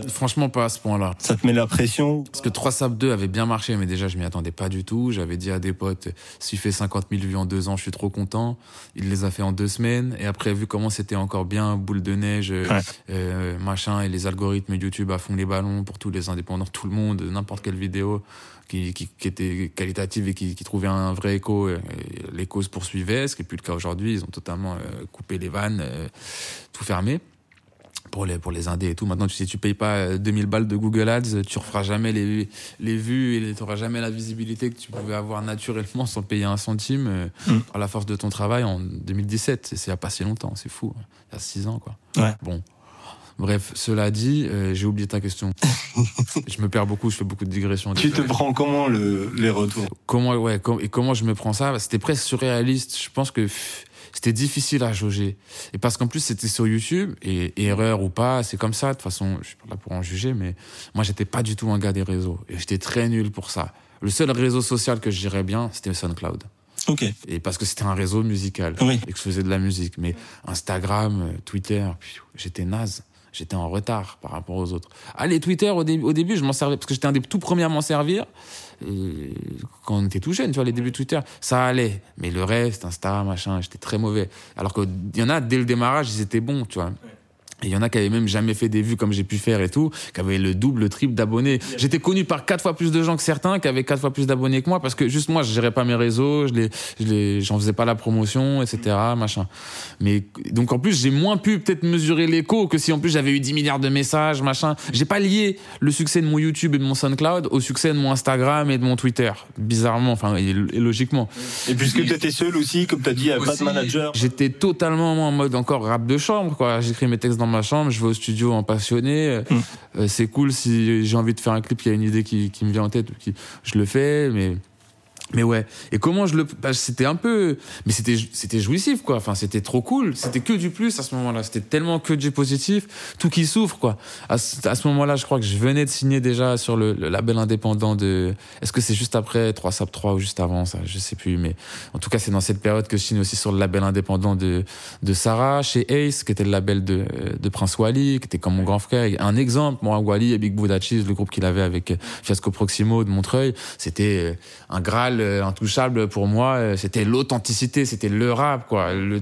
B: Franchement, pas à ce point-là.
A: Ça te met la pression
B: Parce que 3 Sap 2 avait bien marché, mais déjà, je m'y attendais pas du tout. J'avais dit à des potes, s'il fait 50 000 vues en deux ans, je suis trop content. Il les a fait en deux semaines. Et après, vu comment c'était encore bien, boule de neige, euh,
A: Ouais.
B: euh, machin, et les algorithmes YouTube à fond les ballons pour tous les indépendants, tout le monde, n'importe quelle vidéo qui, qui, qui était qualitative et qui, qui trouvait un vrai écho, euh, l'écho se poursuivait, ce qui n'est plus le cas aujourd'hui. Ils ont totalement euh, coupé les vannes, euh, tout fermé pour les pour les indés et tout. Maintenant, tu sais, tu payes pas euh, 2000 balles de Google Ads, tu referas jamais les les vues et tu auras jamais la visibilité que tu pouvais avoir naturellement sans payer un centime euh,
A: Mm.
B: par la force de ton travail en 2017. C'est il y a pas si longtemps, c'est fou. hein. Il y a 6 ans quoi.
A: Ouais.
B: Bon. Bref, cela dit, euh, j'ai oublié ta question. je me perds beaucoup, je fais beaucoup de digressions.
A: Tu te prends comment le, les retours?
B: Comment, ouais, com- et comment je me prends ça? C'était presque surréaliste. Je pense que pff, c'était difficile à jauger. Et parce qu'en plus, c'était sur YouTube, et, et erreur ou pas, c'est comme ça. De toute façon, je suis pas là pour en juger, mais moi, j'étais pas du tout un gars des réseaux. Et j'étais très nul pour ça. Le seul réseau social que je gérais bien, c'était SoundCloud.
A: Ok.
B: Et parce que c'était un réseau musical.
A: Oui.
B: Et que je faisais de la musique. Mais Instagram, euh, Twitter, j'étais naze. J'étais en retard par rapport aux autres. Allez, Twitter, au, dé- au début, je m'en servais, parce que j'étais un des tout premiers à m'en servir. Euh, quand on était tout jeune, tu vois, les débuts de Twitter, ça allait. Mais le reste, Insta, machin, j'étais très mauvais. Alors qu'il y en a, dès le démarrage, ils étaient bons, tu vois. Il y en a qui avaient même jamais fait des vues comme j'ai pu faire et tout, qui avaient le double, le triple d'abonnés. J'étais connu par quatre fois plus de gens que certains qui avaient quatre fois plus d'abonnés que moi parce que juste moi, je gérais pas mes réseaux, je les, je les, j'en faisais pas la promotion, etc., machin. Mais donc en plus, j'ai moins pu peut-être mesurer l'écho que si en plus j'avais eu 10 milliards de messages, machin. J'ai pas lié le succès de mon YouTube et de mon SoundCloud au succès de mon Instagram et de mon Twitter. Bizarrement, enfin, et, logiquement.
A: Et puisque tu étais seul aussi, comme tu as dit, il pas de manager?
B: J'étais totalement en mode encore rap de chambre, quoi. J'écris mes textes dans ma chambre, je vais au studio en passionné. Euh,
A: Mm.
B: euh, c'est cool si j'ai envie de faire un clip, il y a une idée qui, qui me vient en tête, qui, je le fais, mais Mais ouais. Et comment je le, bah, c'était un peu, mais c'était, c'était jouissif, quoi. Enfin, c'était trop cool. C'était que du plus à ce moment-là. C'était tellement que du positif. Tout qui souffre, quoi. À, ce- à ce moment-là, je crois que je venais de signer déjà sur le, label indépendant de, est-ce que c'est juste après 3 Sap 3 ou juste avant ça? Je sais plus, mais en tout cas, c'est dans cette période que je signe aussi sur le label indépendant de, de Sarah, chez Ace, qui était le label de, de Prince Wally, qui était comme mon grand frère. Un exemple, moi, Wally et Big Buddha Cheese, le groupe qu'il avait avec Fiasco Proximo de Montreuil, c'était euh, un graal euh, intouchable pour moi. Euh, C'était l'authenticité, c'était le rap, quoi. Le,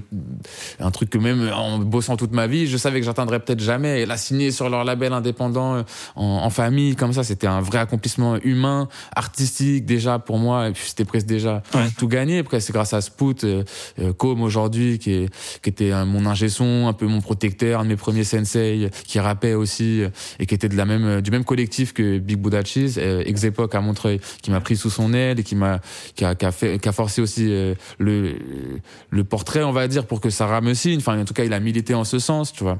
B: un truc que même en bossant toute ma vie, je savais que j'atteindrais peut-être jamais. Et la signer sur leur label indépendant euh, en, en famille, comme ça, c'était un vrai accomplissement humain, artistique déjà pour moi. Et puis c'était presque déjà
A: Ouais.
B: tout gagné. Après, c'est grâce à Spout, euh, euh, Com aujourd'hui, qui, est, qui était mon ingé son, un peu mon protecteur, un de mes premiers sensei, qui rappait aussi et qui était de la même, du même collectif que Big Buddha Cheese, euh, ex-époque à Montreuil, qui m'a pris sous son aile et qui m'a, qui a, fait, forcé aussi euh, le, le portrait, on va dire, pour que Sarah me signe. Enfin, en tout cas, il a milité en ce sens, tu vois.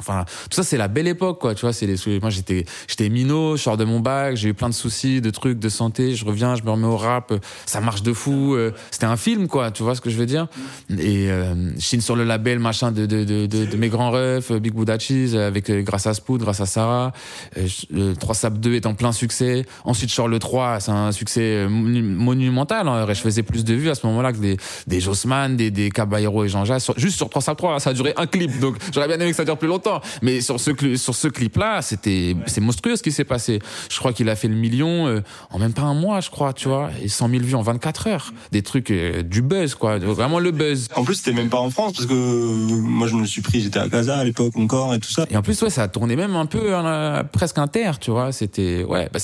B: Enfin, tout ça, c'est la belle époque, quoi. Tu vois, c'est les, moi, j'étais, j'étais minot, je sors de mon bac, j'ai eu plein de soucis, de trucs, de santé. Je reviens, je me remets au rap, ça marche de fou. euh, C'était un film, quoi. Tu vois ce que je veux dire? Et euh, je signe sur le label, machin, de, de, de, de, de mes grands refs, Big Buddha Cheese, avec euh, grâce à Spood, grâce à Sarah. Euh, je- le 3 Sap 2 est en plein succès. Ensuite, je sors le 3, c'est un succès euh, monu- monumental. En vrai. Je faisais plus de vues à ce moment-là que des, des Jossman, des, des Caballero et Jean-Jacques. Juste sur 3 Sap 3, ça a duré un clip. Donc, j'aurais bien aimé que ça dure plus longtemps. Mais sur ce, cli- sur ce clip-là, c'était, c'est monstrueux ce qui s'est passé. Je crois qu'il a fait le million euh, en même pas un mois, je crois, tu vois. Et 100 000 vues en 24 heures. Des trucs, euh, du buzz, quoi. Vraiment le buzz.
A: En plus, c'était même pas en France parce que euh, moi, je me suis pris, j'étais à Casa à l'époque encore et tout ça.
B: Et en plus, ouais, ça a tourné même un peu euh, presque inter, tu vois. C'était, ouais, bah,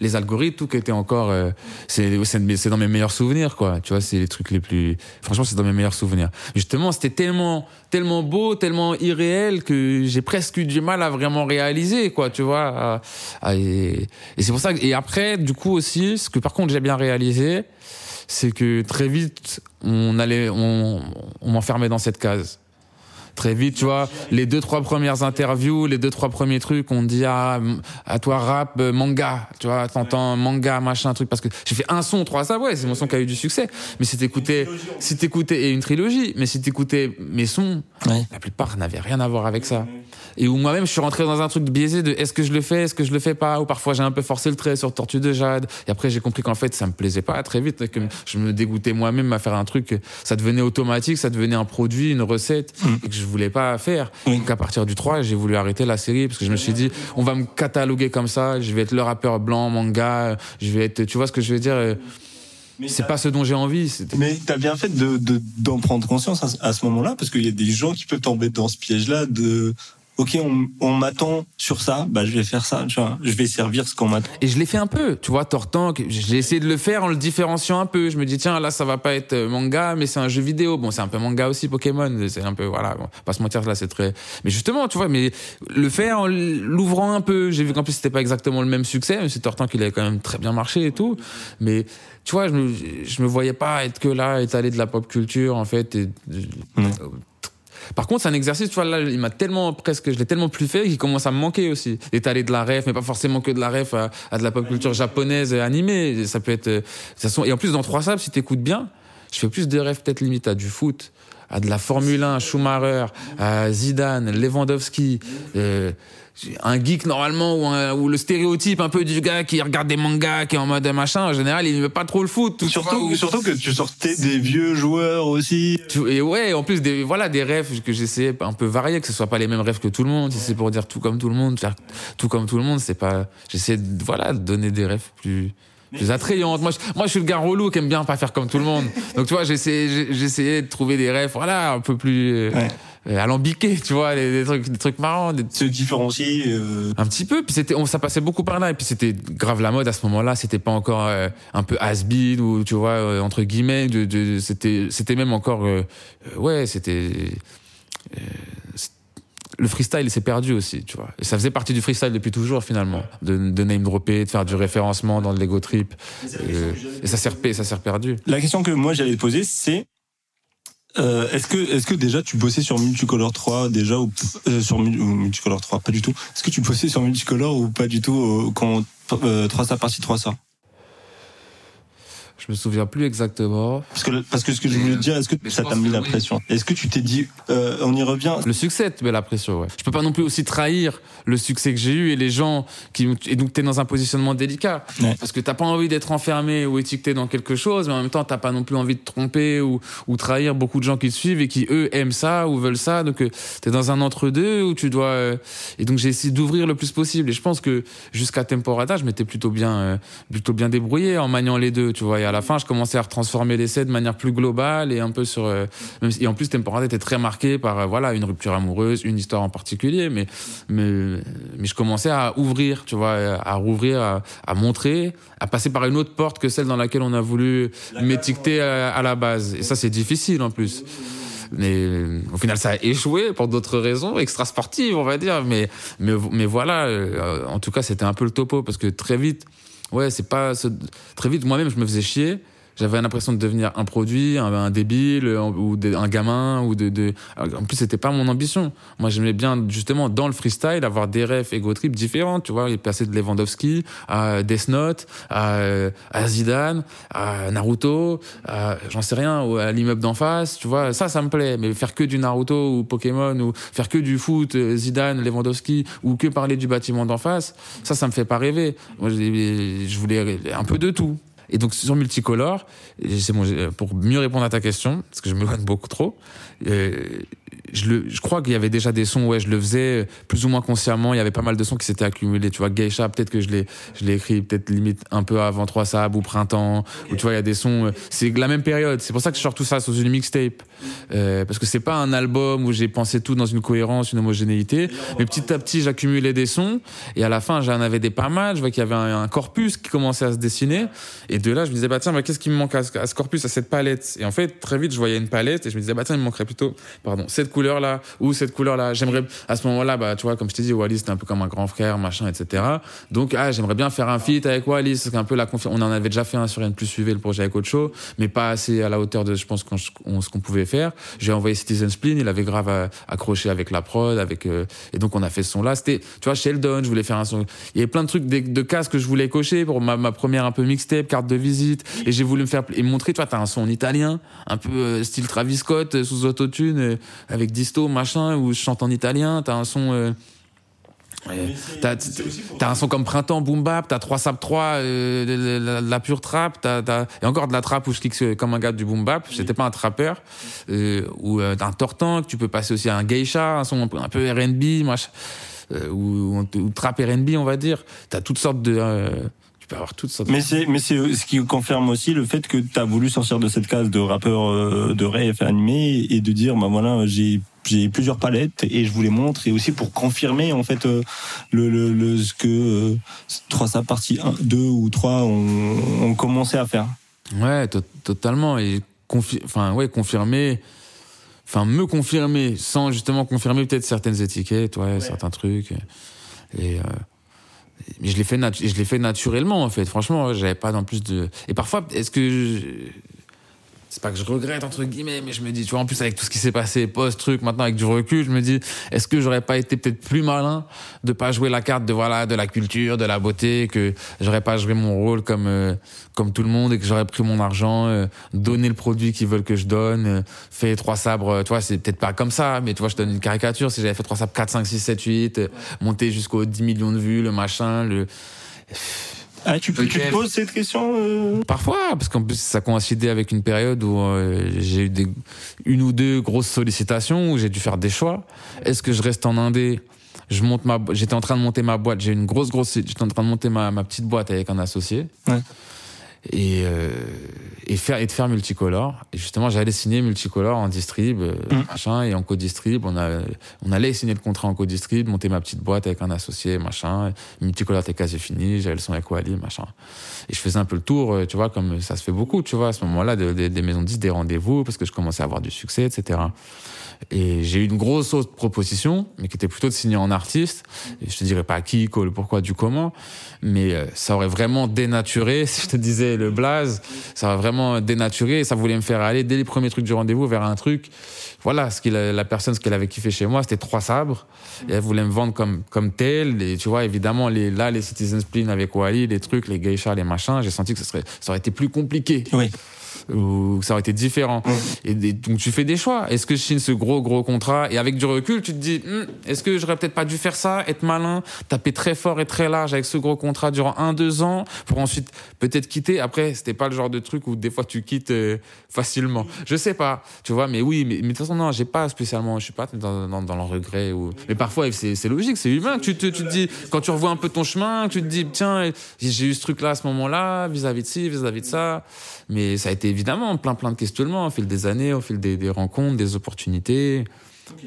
B: les algorithmes, tout qui était encore, euh, c'est dans mes meilleurs souvenirs, quoi. Tu vois, c'est les trucs les plus, franchement, c'est dans mes meilleurs souvenirs. Justement, c'était tellement, tellement beau, tellement irréel que j'ai presque eu du mal à vraiment réaliser, quoi, tu vois. et, et c'est pour ça que, et après, du coup aussi, ce que par contre j'ai bien réalisé, c'est que très vite, on allait, on, on m'enfermait dans cette case très vite, tu vois, les deux trois premières interviews, les deux trois premiers trucs, on dit ah, à toi rap euh, manga, tu vois, t'entends manga machin truc parce que j'ai fait un son trois ça ouais, c'est mon son qui a eu du succès, mais si t'écoutais si t'écoutais et une trilogie, mais si t'écoutais mes sons,
A: Ouais.
B: la plupart n'avaient rien à voir avec ça. Et où moi-même je suis rentré dans un truc biaisé de est-ce que je le fais, est-ce que je le fais pas, ou parfois j'ai un peu forcé le trait sur Tortue de Jade, et après j'ai compris qu'en fait ça me plaisait pas très vite, que je me dégoûtais moi-même à faire un truc, ça devenait automatique, ça devenait un produit, une recette, et que je voulais pas faire.
A: Oui.
B: Donc à partir du 3, j'ai voulu arrêter la série, parce que je me suis dit, on va me cataloguer comme ça, je vais être le rappeur blanc, manga, je vais être, tu vois ce que je veux dire, euh, c'est pas ce dont j'ai envie,
A: Mais t'as bien fait de de- d'en prendre conscience à, à ce moment-là, parce qu'il y a des gens qui peuvent tomber dans ce piège-là de ok, on, on m'attend sur ça, bah je vais faire ça, tu vois, je vais servir ce qu'on m'attend.
B: Et je l'ai fait un peu, tu vois, Tortank, j'ai essayé de le faire en le différenciant un peu. Je me dis, tiens, là, ça va pas être euh, manga, mais c'est un jeu vidéo. Bon, c'est un peu manga aussi, Pokémon. C'est un peu, voilà, bon, pas se mentir, là, c'est très... Mais justement, tu vois, mais le faire en l'ouvrant un peu, j'ai vu qu'en plus, c'était pas exactement le même succès, mais c'est Tortank, il avait quand même très bien marché et tout. Mais, tu vois, je me, je me voyais pas être que là, étalé de la pop culture, en fait. Et, par contre, c'est un exercice, tu vois, là, il m'a tellement, presque, je l'ai tellement plus fait qu'il commence à me manquer aussi. D'étaler de la ref, mais pas forcément que de la ref à, à de la pop culture japonaise euh, animée. Ça peut être, euh, de toute façon, et en plus, dans trois sables, si t'écoutes bien, je fais plus de rêves peut-être limite à du foot, à de la Formule 1, Schumacher, à Zidane, Lewandowski, euh, un geek normalement ou, un- ou le stéréotype un peu du gars qui regarde des mangas, qui est en mode machin, en général, il ne veut pas trop le foot. tout
A: Surtout,
B: ou-
A: surtout que tu sortais des vieux joueurs aussi.
B: Et ouais, en plus des voilà des rêves que j'essayais un peu variés, que ce soit pas les mêmes rêves que tout le monde. Si c'est pour dire tout comme tout le monde, faire tout comme tout le monde, c'est pas. J'essaie de, voilà de donner des rêves plus plus attrayantes. Moi, je, moi, je suis le gars relou qui aime bien pas faire comme tout le monde. Donc tu vois, j'essayais j'essayais de trouver des rêves voilà un peu plus euh,
A: Ouais.
B: euh, alambiqués, tu vois, des, des trucs des trucs marrants, des,
A: Se différencier. euh,
B: un petit peu, puis c'était, on, ça passait beaucoup par là, et puis c'était grave la mode à ce moment-là. C'était pas encore euh, un peu has-been ou tu vois euh, entre guillemets. De, de- c'était, c'était même encore, euh, euh, ouais, c'était. Euh, le freestyle s'est perdu aussi, tu vois. Et ça faisait partie du freestyle depuis toujours finalement, de, de name dropper, de faire du référencement dans le Lego Trip. Et, et ça s'est repé- ça s'est perdu.
A: La question que moi j'allais te poser, c'est euh, est-ce que est-ce que déjà tu bossais sur Multicolor 3 déjà ou euh, sur ou Multicolor 3 pas du tout. Est-ce que tu bossais sur Multicolor ou pas du tout euh, quand euh, 3 ça partie 3 ça?
B: Je me souviens plus exactement.
A: Parce que, parce que ce que je voulais dire, est-ce que ça t'a mis
B: que
A: la
B: oui.
A: pression Est-ce que tu t'es dit, euh, on y revient
B: Le succès te met la pression, ouais. Je peux pas non plus aussi trahir le succès que j'ai eu et les gens qui, et donc t'es dans un positionnement délicat.
A: Ouais.
B: Parce que t'as pas envie d'être enfermé ou étiqueté dans quelque chose, mais en même temps t'as pas non plus envie de tromper ou, ou trahir beaucoup de gens qui te suivent et qui eux aiment ça ou veulent ça. Donc euh, t'es dans un entre-deux où tu dois, euh, et donc j'ai essayé d'ouvrir le plus possible. Et je pense que jusqu'à Temporada, je m'étais plutôt bien, euh, plutôt bien débrouillé en maniant les deux, tu vois. Et à la fin, je commençais à transformer l'essai de manière plus globale et un peu sur. euh, et en plus, Temporada était très marqué par euh, voilà une rupture amoureuse, une histoire en particulier, mais mais mais je commençais à ouvrir, tu vois, à rouvrir, à, à montrer, à passer par une autre porte que celle dans laquelle on a voulu m'étiqueter à, à la base. Et ça, c'est difficile en plus. Mais au final, ça a échoué pour d'autres raisons extra sportives, on va dire. Mais mais mais voilà. euh, en tout cas, c'était un peu le topo parce que très vite, ouais, c'est pas très vite. Moi-même, je me faisais chier. J'avais l'impression de devenir un produit, un, débile euh, ou un gamin ou de, de. En plus, c'était pas mon ambition. Moi, j'aimais bien justement dans le freestyle avoir des refs ego trip différents. Tu vois, il passait de Lewandowski à Death Note, à, à Zidane, à Naruto, à, j'en sais rien, à l'immeuble d'en face. Tu vois, ça, ça me plaît. Mais faire que du Naruto ou Pokémon ou faire que du foot, euh, Zidane, Lewandowski ou que parler du bâtiment d'en face, ça, ça me fait pas rêver. Moi, je voulais un peu de tout. Et donc sur multicolore, c'est j'ai- pour mieux répondre à ta question, parce que je me donne beaucoup trop, euh, je, crois qu'il y avait déjà des sons, ouais, je le faisais plus ou moins consciemment. Il y avait pas mal de sons qui s'étaient accumulés. Tu vois, Geisha, peut-être que je l'ai, je l'ai écrit peut-être limite un peu avant Trois Sables ou Printemps. Ou tu vois, il y a des sons. euh, C'est la même période. C'est pour ça que je sors tout ça sous une mixtape, euh, parce que c'est pas un album où j'ai pensé tout dans une cohérence, une homogénéité. Mais petit à petit, j'accumulais des sons et à la fin, j'en avais des pas mal. Je vois qu'il y avait un, corpus qui commençait à se dessiner. Et de là, je me disais bah tiens, bah, qu'est-ce qui me manque à ce, corpus, à cette palette? Et en fait, très vite, je voyais une palette et je me disais bah tiens, il me manquerait plutôt, pardon, cette couleur là ou cette couleur là. J'aimerais à ce moment-là, bah tu vois, comme je t'ai dit, Wallis c'était un peu comme un grand frère, machin, etc. Donc ah, j'aimerais bien faire un feat avec Wallis. C'est un peu la confi- On en avait déjà fait un sur une plus suivie le projet avec Ocho, mais pas assez à la hauteur de, je pense, ce qu'on pouvait faire. J'ai envoyé Citizen Spleen, il avait grave euh, accroché avec la prod, avec euh, et donc on a fait ce son là. C'était, tu vois, Sheldon, je voulais faire un son. Il y avait plein de trucs, de cases que je voulais cocher pour ma, première un peu mixtape, carte de visite, et j'ai voulu me faire et montrer, tu vois, t'as un son en italien, un peu euh, style Travis Scott sous autotune, euh, avec disto machin, où je chante en italien. T'as un son. Euh, euh, T'as un son comme Printemps, Boom Bap, t'as 3 Sap 3, euh, la, la pure trap, t'as, t'as, et encore de la trap où je euh, comme un gars du Boom Bap, j'étais pas un trappeur, euh, ou euh, un Tortan, que tu peux passer aussi à un Geisha, un son un peu, R&B, machin, euh, ou, ou, ou trap R&B on va dire, t'as toutes sortes de... tu peux avoir toutes sortes
A: Mais c'est, mais c'est ce qui confirme aussi le fait que tu as voulu sortir de cette case de rappeur euh, de rap animé et de dire, bah voilà, j'ai j'ai plusieurs palettes et je vous les montre et aussi pour confirmer en fait euh, le, le, le ce que euh, 3 ça partie 1, 2 ou 3 ont, ont commencé à faire.
B: Ouais, to- totalement. Et confi- enfin, ouais, confirmer, enfin, me confirmer sans justement confirmer peut-être certaines étiquettes, ouais, certains trucs. Et, euh, mais je l'ai fait, l'ai fait naturellement, en fait. Franchement, j'avais pas non plus de. Et parfois, est-ce que. C'est pas que je regrette, entre guillemets, mais je me dis, tu vois, en plus, avec tout ce qui s'est passé, post-truc, maintenant, avec du recul, je me dis, est-ce que j'aurais pas été peut-être plus malin de pas jouer la carte de, voilà, de la culture, de la beauté, que j'aurais pas joué mon rôle comme, euh, comme tout le monde et que j'aurais pris mon argent, euh, donné le produit qu'ils veulent que je donne, euh, fait trois sabres, euh, tu vois, c'est peut-être pas comme ça, mais tu vois, je donne une caricature, si j'avais fait trois sabres 4, 5, 6, 7, 8, euh, monté jusqu'aux 10 millions de vues, le machin, le,
A: Ah, tu, tu te poses cette question euh
B: Parfois, parce qu'en plus ça coïncidait avec une période où euh, j'ai eu des, une ou deux grosses sollicitations où j'ai dû faire des choix. Est-ce que je reste en indé? Je monte ma, j'étais en train de monter ma boîte. J'ai une grosse, grosse, j'étais en train de monter ma, ma petite boîte avec un associé.
A: Ouais.
B: Et, euh, et faire, et de faire multicolore. Et justement, j'allais signer multicolore en distrib, euh,
A: Mm.
B: machin, et en co-distrib. On a, on allait signer le contrat en co-distrib, monter ma petite boîte avec un associé, machin. Multicolore était quasi fini. J'avais le son avec Wally, machin. Et je faisais un peu le tour, euh, tu vois, comme ça se fait beaucoup, tu vois, à ce moment-là, de- de- des maisons de disques, des rendez-vous, parce que je commençais à avoir du succès, etc. Et j'ai eu une grosse autre proposition, mais qui était plutôt de signer en artiste. Et je te dirais pas qui, quoi, le pourquoi, du comment, mais ça aurait vraiment dénaturé si je te disais sais, le blaze, ça va vraiment dénaturer. Ça voulait me faire aller dès les premiers trucs du rendez-vous vers un truc. Voilà, ce qu'il la personne, ce qu'elle avait kiffé chez moi, c'était trois sabres. Et elle voulait me vendre comme, comme tel. Et tu vois, évidemment, les, là, les Citizen Spleen avec Wally, les trucs, les geishas, les machins, j'ai senti que ça, serait, ça aurait été plus compliqué.
A: Oui.
B: Ou que ça aurait été différent. Et des- donc tu fais des choix. Est-ce que je signe ce gros gros contrat? Et avec du recul tu te dis Hmm, est-ce que j'aurais peut-être pas dû faire ça, être malin, taper très fort et très large avec ce gros contrat durant un deux ans pour ensuite peut-être quitter? Après c'était pas le genre de truc où des fois tu quittes euh, facilement. Je sais pas, tu vois. Mais oui, mais, mais de toute façon non, j'ai pas spécialement, je suis pas dans, dans, dans le regret ou. Mais parfois c'est c'est logique, c'est humain. Tu te tu te dis quand tu revois un peu ton chemin, tu te dis tiens j'ai eu ce truc là à ce moment-là vis-à-vis de ci, vis-à-vis de ça. Mais ça a été évidemment plein plein de questionnements au fil des années, au fil des, rencontres, des opportunités.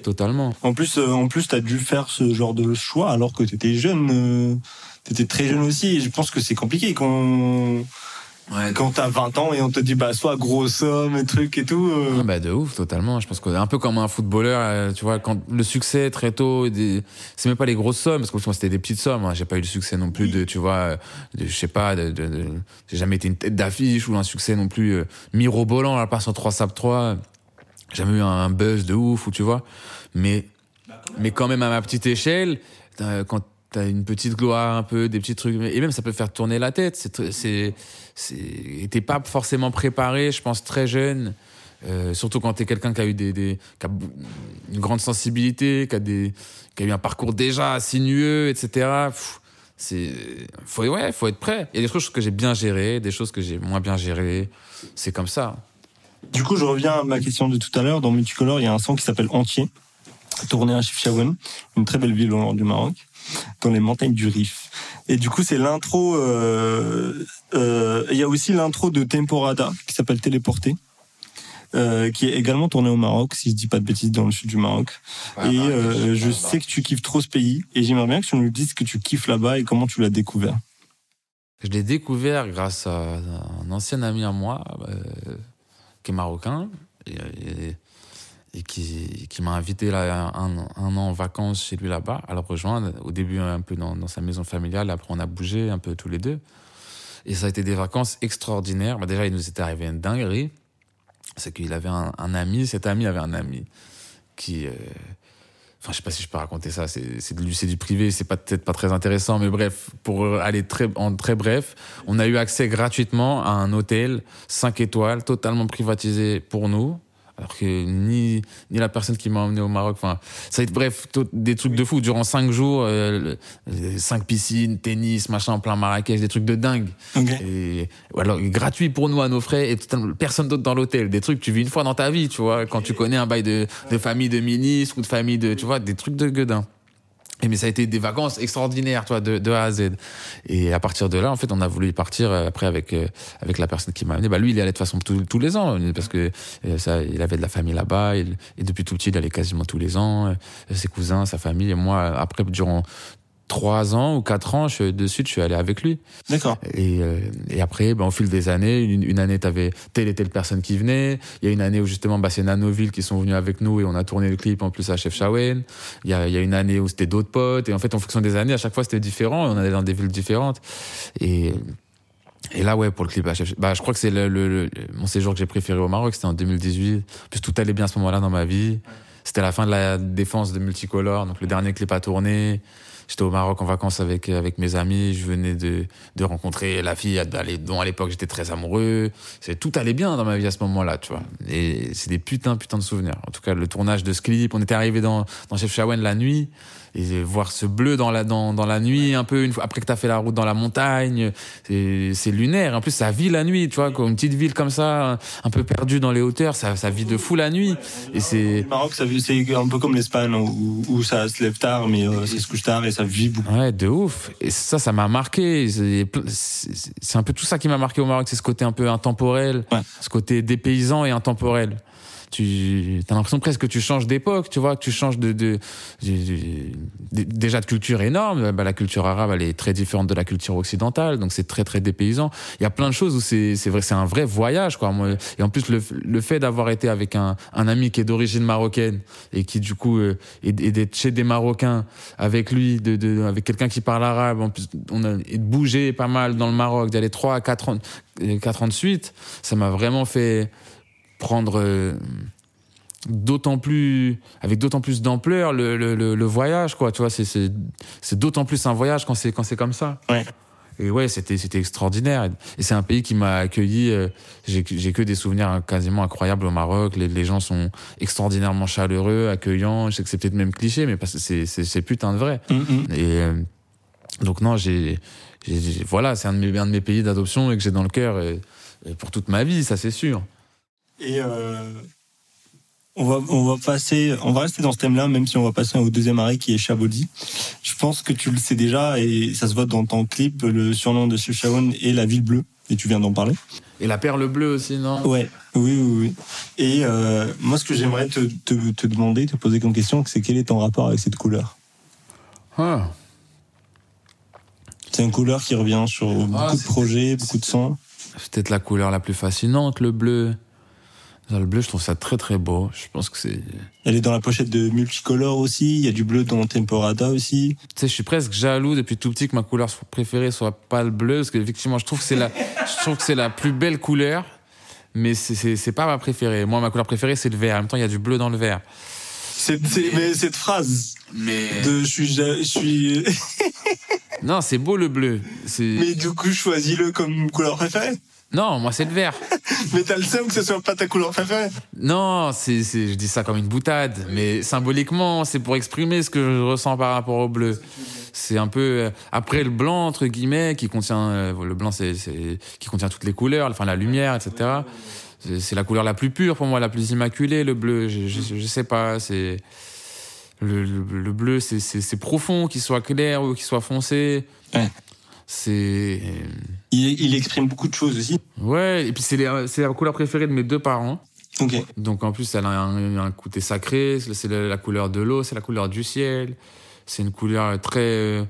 B: Totalement.
A: En plus, euh, en plus, t'as dû faire ce genre de choix alors que t'étais jeune. euh, t'étais très jeune aussi. Et je pense que c'est compliqué quand quand t'as 20 ans et on te dit bah soit grosse somme et trucs et tout. euh,
B: Ah bah de ouf, totalement. Je pense que un peu comme un footballeur, euh, tu vois, quand le succès très tôt, des- c'est même pas les grosses sommes, parce que c'était des petites sommes. hein. J'ai pas eu le succès non plus de, tu vois, euh, de, je sais pas, de, de- de- j'ai jamais été une tête d'affiche ou un succès non plus euh, mirobolant à part sur 3 Sap 3. J'ai jamais eu un, un buzz de ouf, ou tu vois. Mais, mais quand même à ma petite échelle, t'as- quand t'as une petite gloire un peu, des petits trucs, et même ça peut faire tourner la tête. C'est, c'est, t'es pas forcément préparé, je pense, très jeune. Euh, surtout quand t'es quelqu'un qui a eu des, des qui a une grande sensibilité, qui a des, qui a eu un parcours déjà sinueux, etc. Pff, c'est, faut, ouais, faut être prêt. Il y a des choses que j'ai bien gérées, des choses que j'ai moins bien gérées. C'est comme ça.
A: Du coup, je reviens à ma question de tout à l'heure. Dans Multicolore, il y a un son qui s'appelle Entier, tourné à Chefchaouen, une très belle ville au nord du Maroc, dans les montagnes du Rif. Et du coup, c'est l'intro. euh, euh, Il y a aussi l'intro de Temporada qui s'appelle Téléporté. euh, qui est également tourné au Maroc, si je dis pas de bêtises, dans le sud du Maroc. et euh, je sais que tu kiffes trop ce pays, et j'aimerais bien que tu nous dises ce que tu kiffes là-bas et comment tu l'as découvert.
B: Je l'ai découvert grâce à un ancien ami à moi, euh, qui est marocain, et, et- et qui, m'a invité là, un, an en vacances chez lui là-bas, à le rejoindre. Au début, un peu dans, sa maison familiale, après, on a bougé un peu tous les deux. Et ça a été des vacances extraordinaires. Bah, déjà, il nous était arrivé une dinguerie. C'est qu'il avait un, ami, cet ami avait un ami qui. euh, Enfin, je sais pas si je peux raconter ça. C'est du, du privé, c'est peut-être pas très intéressant, mais bref, pour aller très en très bref, on a eu accès gratuitement à un hôtel 5 étoiles, totalement privatisé pour nous. Alors que ni, ni la personne qui m'a emmené au Maroc, enfin, ça a été bref, tout- des trucs de fou. Durant 5 jours, euh, le- cinq piscines, tennis, machin, en plein Marrakech, des trucs de dingue.
A: Ok.
B: Et ou alors gratuit pour nous à nos frais et personne d'autre dans l'hôtel. Des trucs que tu vis une fois dans ta vie, tu vois, quand tu connais un bail de, de famille de ministres ou de famille de, tu vois, des trucs de gueudin. Et mais ça a été des vacances extraordinaires, toi, de, de A à Z. Et à partir de là, en fait, on a voulu partir euh, après avec euh, avec la personne qui m'a amené. Bah lui, il y allait de façon tous, les ans parce que euh, ça, il avait de la famille là-bas. Et, depuis tout petit, il allait quasiment tous les ans. euh, Ses cousins, sa famille. Et moi, après, durant trois ans ou quatre ans, je, de suite, je suis allé avec lui.
A: D'accord.
B: Et, euh, et après, ben, au fil des années, une, une année, t'avais telle et telle personne qui venait. Il y a une année où justement, bah, c'est Nanoville qui sont venus avec nous et on a tourné le clip en plus à Chefchaouen. Il y a, il y a une année où c'était d'autres potes. Et en fait, en fonction des années, à chaque fois, c'était différent. On allait dans des villes différentes. Et, et là, ouais, pour le clip à Chef, bah, je crois que c'est le, le- le- mon séjour que j'ai préféré au Maroc. C'était en 2018. En plus, tout allait bien à ce moment-là dans ma vie. C'était la fin de la défense de Multicolore. Donc, le dernier clip à tourner. J'étais au Maroc en vacances avec, avec mes amis. Je venais de, de rencontrer la fille dont à l'époque j'étais très amoureux. C'est, tout allait bien dans ma vie à ce moment-là, tu vois. Et c'est des putains, putains de souvenirs. En tout cas, le tournage de ce clip. On était arrivé dans, dans Chef Chaouen la nuit. Et voir ce bleu dans la, dans, dans la nuit, un peu, une fois, après que t'as fait la route dans la montagne. C'est, lunaire. En plus, ça vit la nuit, tu vois. Comme une petite ville comme ça, un peu perdue dans les hauteurs, ça, vit de fou la nuit. Et c'est,
A: Le Maroc, c'est un peu comme l'Espagne où, où ça se lève tard, mais euh, ça se couche tard et ça vit beaucoup.
B: Ouais, de ouf. Et ça, ça m'a marqué. C'est un peu tout ça qui m'a marqué au Maroc, c'est ce côté un peu intemporel,
A: Ouais.
B: ce côté dépaysant et intemporel. Tu as l'impression presque que tu changes d'époque, tu vois, que tu changes de, déjà de culture énorme. Bah, la culture arabe, elle est très différente de la culture occidentale, donc c'est très très dépaysant. Il y a plein de choses où c'est c'est vrai, c'est un vrai voyage, quoi. Et en plus le, fait d'avoir été avec un, ami qui est d'origine marocaine et qui du coup euh, est d'être chez des Marocains avec lui, avec quelqu'un qui parle arabe, en plus et de bouger pas mal dans le Maroc, d'aller trois à quatre ans, euh, quatre ans de suite, ça m'a vraiment fait prendre euh, d'autant plus avec d'autant plus d'ampleur le, le, voyage quoi tu vois c'est c'est d'autant plus un voyage quand c'est quand c'est comme ça
A: Ouais.
B: et ouais c'était c'était extraordinaire et c'est un pays qui m'a accueilli euh, j'ai j'ai que des souvenirs quasiment incroyables au Maroc les, les gens sont extraordinairement chaleureux accueillants je sais que c'est peut-être même cliché mais parce que c'est c'est putain de vrai
A: Mm, mm.
B: et euh, donc non, j'ai, voilà, c'est un de mes, un de mes pays d'adoption et que j'ai dans le cœur et- et pour toute ma vie, ça c'est sûr.
A: Et euh, on va on va passer, on va rester dans ce thème-là, même si on va passer au deuxième arrêt qui est Chabodi. Je pense que tu le sais déjà et ça se voit dans ton clip. Le surnom de Chefchaouen est la ville bleue et tu viens d'en parler.
B: Et la perle bleue aussi, non?
A: Ouais, oui, oui, oui. Et euh, moi, ce que j'aimerais te, te, te demander, te poser comme question, c'est quel est ton rapport avec cette couleur?
B: Ah.
A: C'est une couleur qui revient sur beaucoup de projets, beaucoup de sons.
B: C'est peut-être la couleur la plus fascinante, le bleu. Le bleu, je trouve ça très très beau. Je pense que c'est.
A: Elle est dans la pochette de Multicolor aussi. Il y a du bleu dans Temporada aussi.
B: Tu sais, je suis presque jaloux depuis tout petit que ma couleur préférée soit pas le bleu, parce qu'effectivement, je trouve que c'est la, je trouve que c'est la plus belle couleur, mais c'est- c'est c'est pas ma préférée. Moi, ma couleur préférée, c'est le vert. En même temps, il y a du bleu dans le vert.
A: C'est, c'est- mais cette phrase
B: Mais.
A: de je suis, je suis,
B: Non, c'est beau le bleu. C'est.
A: mais du coup choisis-le comme couleur préférée.
B: Non, moi, c'est le vert.
A: Mais t'as le seum que ce soit pas ta couleur préférée.
B: Non, c'est, c'est, je dis ça comme une boutade, mais symboliquement, c'est pour exprimer ce que je ressens par rapport au bleu. C'est un peu euh, après le blanc entre guillemets qui contient euh, le blanc, c'est, c'est qui contient toutes les couleurs, enfin la lumière, etc. C'est, c'est la couleur la plus pure pour moi, la plus immaculée. Le bleu, je, je, je sais pas, c'est le, le, le bleu, c'est, c'est, c'est profond, qu'il soit clair ou qu'il soit foncé.
A: Ouais.
B: C'est
A: Il, il exprime beaucoup de choses aussi.
B: ouais, et puis c'est, la couleur préférée de mes deux parents.
A: Ok.
B: Donc en plus, elle a un, un côté sacré, c'est la, la couleur de l'eau, c'est la couleur du ciel, c'est une couleur très... euh,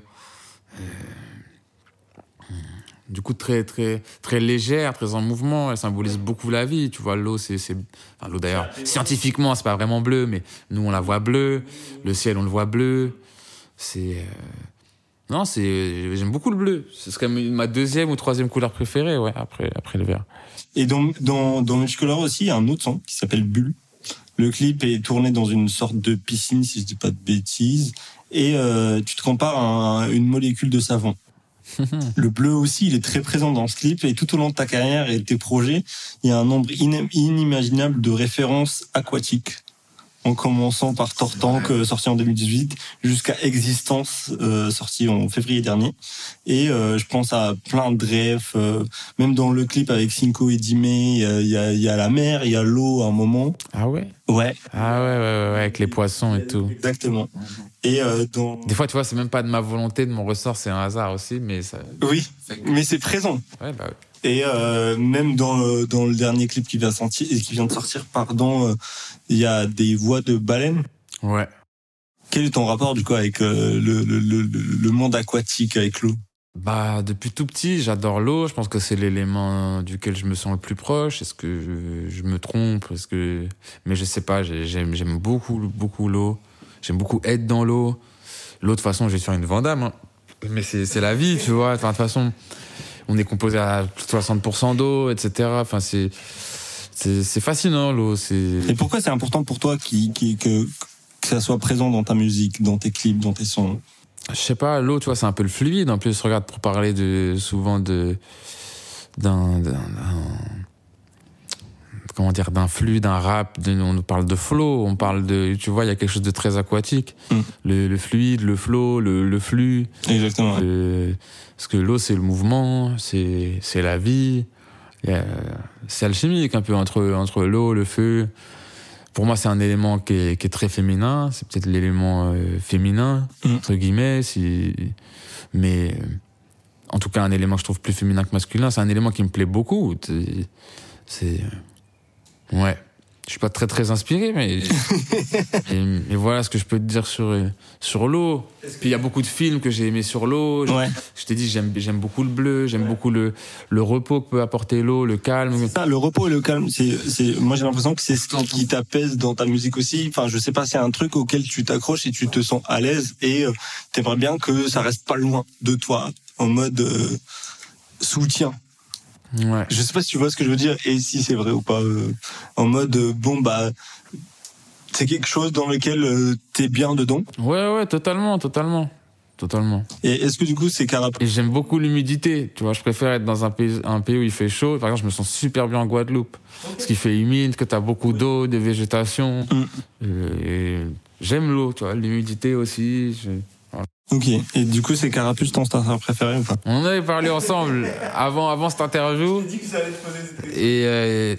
B: euh, du coup, très, très, très légère, très en mouvement, elle symbolise beaucoup la vie, tu vois, l'eau, c'est... c'est- Enfin, l'eau d'ailleurs, scientifiquement, c'est pas vraiment bleu, mais nous, on la voit bleue, le ciel, on le voit bleu, c'est... euh, Non, c'est... J'aime beaucoup le bleu, c'est quand même ma deuxième ou troisième couleur préférée, ouais, après, après le vert.
A: Et dans, dans, dans Multicolor aussi, il y a un autre son qui s'appelle Bulle. Le clip est tourné dans une sorte de piscine, si je dis pas de bêtises. Et euh, tu te compares à un- une molécule de savon. Le bleu aussi, il est très présent dans ce clip. Et tout au long de ta carrière et de tes projets, il y a un nombre inim- inimaginable de références aquatiques. En commençant par Tortank, euh, sorti en 2018, jusqu'à Existence, euh, sorti en février dernier. Et euh, je pense à plein de refs, même dans le clip avec Cinco et Dime, il y a, il y a- il y a la mer, il y a l'eau à un moment.
B: Ah ouais?
A: Ouais,
B: Ah ouais, ouais, ouais, ouais, avec les poissons et tout.
A: exactement. Et dans...
B: Des fois, tu vois, c'est même pas de ma volonté, de mon ressort, c'est un hasard aussi, mais ça.
A: Oui, mais c'est présent.
B: Ouais, bah, ouais.
A: Et euh, même dans le, dans le dernier clip qui vient, sortir, qui vient de sortir, pardon, euh, il y a des voix de baleines.
B: Ouais.
A: Quel est ton rapport du coup avec euh, le, le, le, le monde aquatique, avec l'eau?
B: Bah, depuis tout petit, j'adore l'eau. Je pense que c'est l'élément duquel je me sens le plus proche. Est-ce que je, je me trompe? Est-ce que mais je sais pas. j'ai- J'aime, j'aime beaucoup, beaucoup l'eau. J'aime beaucoup être dans l'eau. L'eau, de toute façon, je vais faire une vandame. hein. Mais c'est, c'est la vie, tu vois. Enfin, de toute façon, on est composé à plus de 60% d'eau, etc. Enfin, c'est, c'est, fascinant l'eau. C'est.
A: Et pourquoi c'est important pour toi qui, qui, que, que ça soit présent dans ta musique, dans tes clips, dans tes sons?
B: Je sais pas, l'eau, tu vois, c'est un peu le fluide. En plus, regarde, pour parler de, souvent de, d'un, d'un, d'un- comment dire, d'un flux, d'un rap, de- on nous parle de flow, on parle de, tu vois, il y a quelque chose de très aquatique.
A: Mm.
B: Le, le fluide, le flow, le, le flux.
A: Exactement.
B: le- parce que l'eau, c'est le mouvement, c'est, c'est la vie. C'est alchimique un peu entre, entre l'eau, le feu. Pour moi, c'est un élément qui est, qui est très féminin. C'est peut-être l'élément euh, féminin,
A: Mm.
B: entre guillemets. Si... Mais en tout cas, un élément que je trouve plus féminin que masculin, c'est un élément qui me plaît beaucoup. C'est. Ouais. je suis pas très très inspiré, mais et, et voilà ce que je peux te dire sur sur l'eau. Puis il y a beaucoup de films que j'ai aimés sur l'eau.
A: Ouais.
B: Je t'ai dit j'aime j'aime beaucoup le bleu, j'aime beaucoup le le repos que peut apporter l'eau, le calme.
A: Ça, le repos et le calme, c'est, c'est, moi j'ai l'impression que c'est ce qui, qui t'apaise dans ta musique aussi. Enfin, je sais pas, c'est un truc auquel tu t'accroches et tu te sens à l'aise et euh, t'aimerais bien que ça reste pas loin de toi, en mode euh, soutien.
B: Ouais.
A: Je sais pas si tu vois ce que je veux dire et si c'est vrai ou pas. euh, en mode euh, bon bah c'est quelque chose dans lequel euh, t'es bien dedans.
B: Ouais ouais, totalement, totalement. Totalement.
A: Et est-ce que du coup c'est carap
B: Et j'aime beaucoup l'humidité. Tu vois, je préfère être dans un pays, un pays où il fait chaud. Par exemple, je me sens super bien en Guadeloupe. Parce qu'il fait humide, que tu as beaucoup d'eau, de végétation.
A: Mm.
B: Et j'aime l'eau, tu vois, l'humidité aussi. Je-
A: Ok. Et du coup c'est Carapuce ton starter préféré ou pas?
B: On en avait parlé ensemble avant, avant cette interview. Et euh,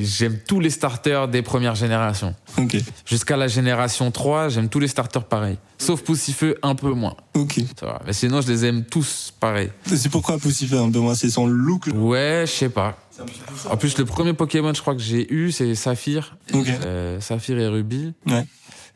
B: j'aime tous les starters des premières générations.
A: Ok.
B: Jusqu'à la génération 3, j'aime tous les starters pareils. Sauf Poussifeu, un peu moins.
A: Ok.
B: Ça va. Mais sinon, je les aime tous pareils.
A: C'est pourquoi Poussifé un peu moins, c'est son look?
B: Ouais, je sais pas. En plus, le premier Pokémon, je crois que j'ai eu, c'est Saphir.
A: Ok.
B: Euh, Saphir et Ruby.
A: Ouais.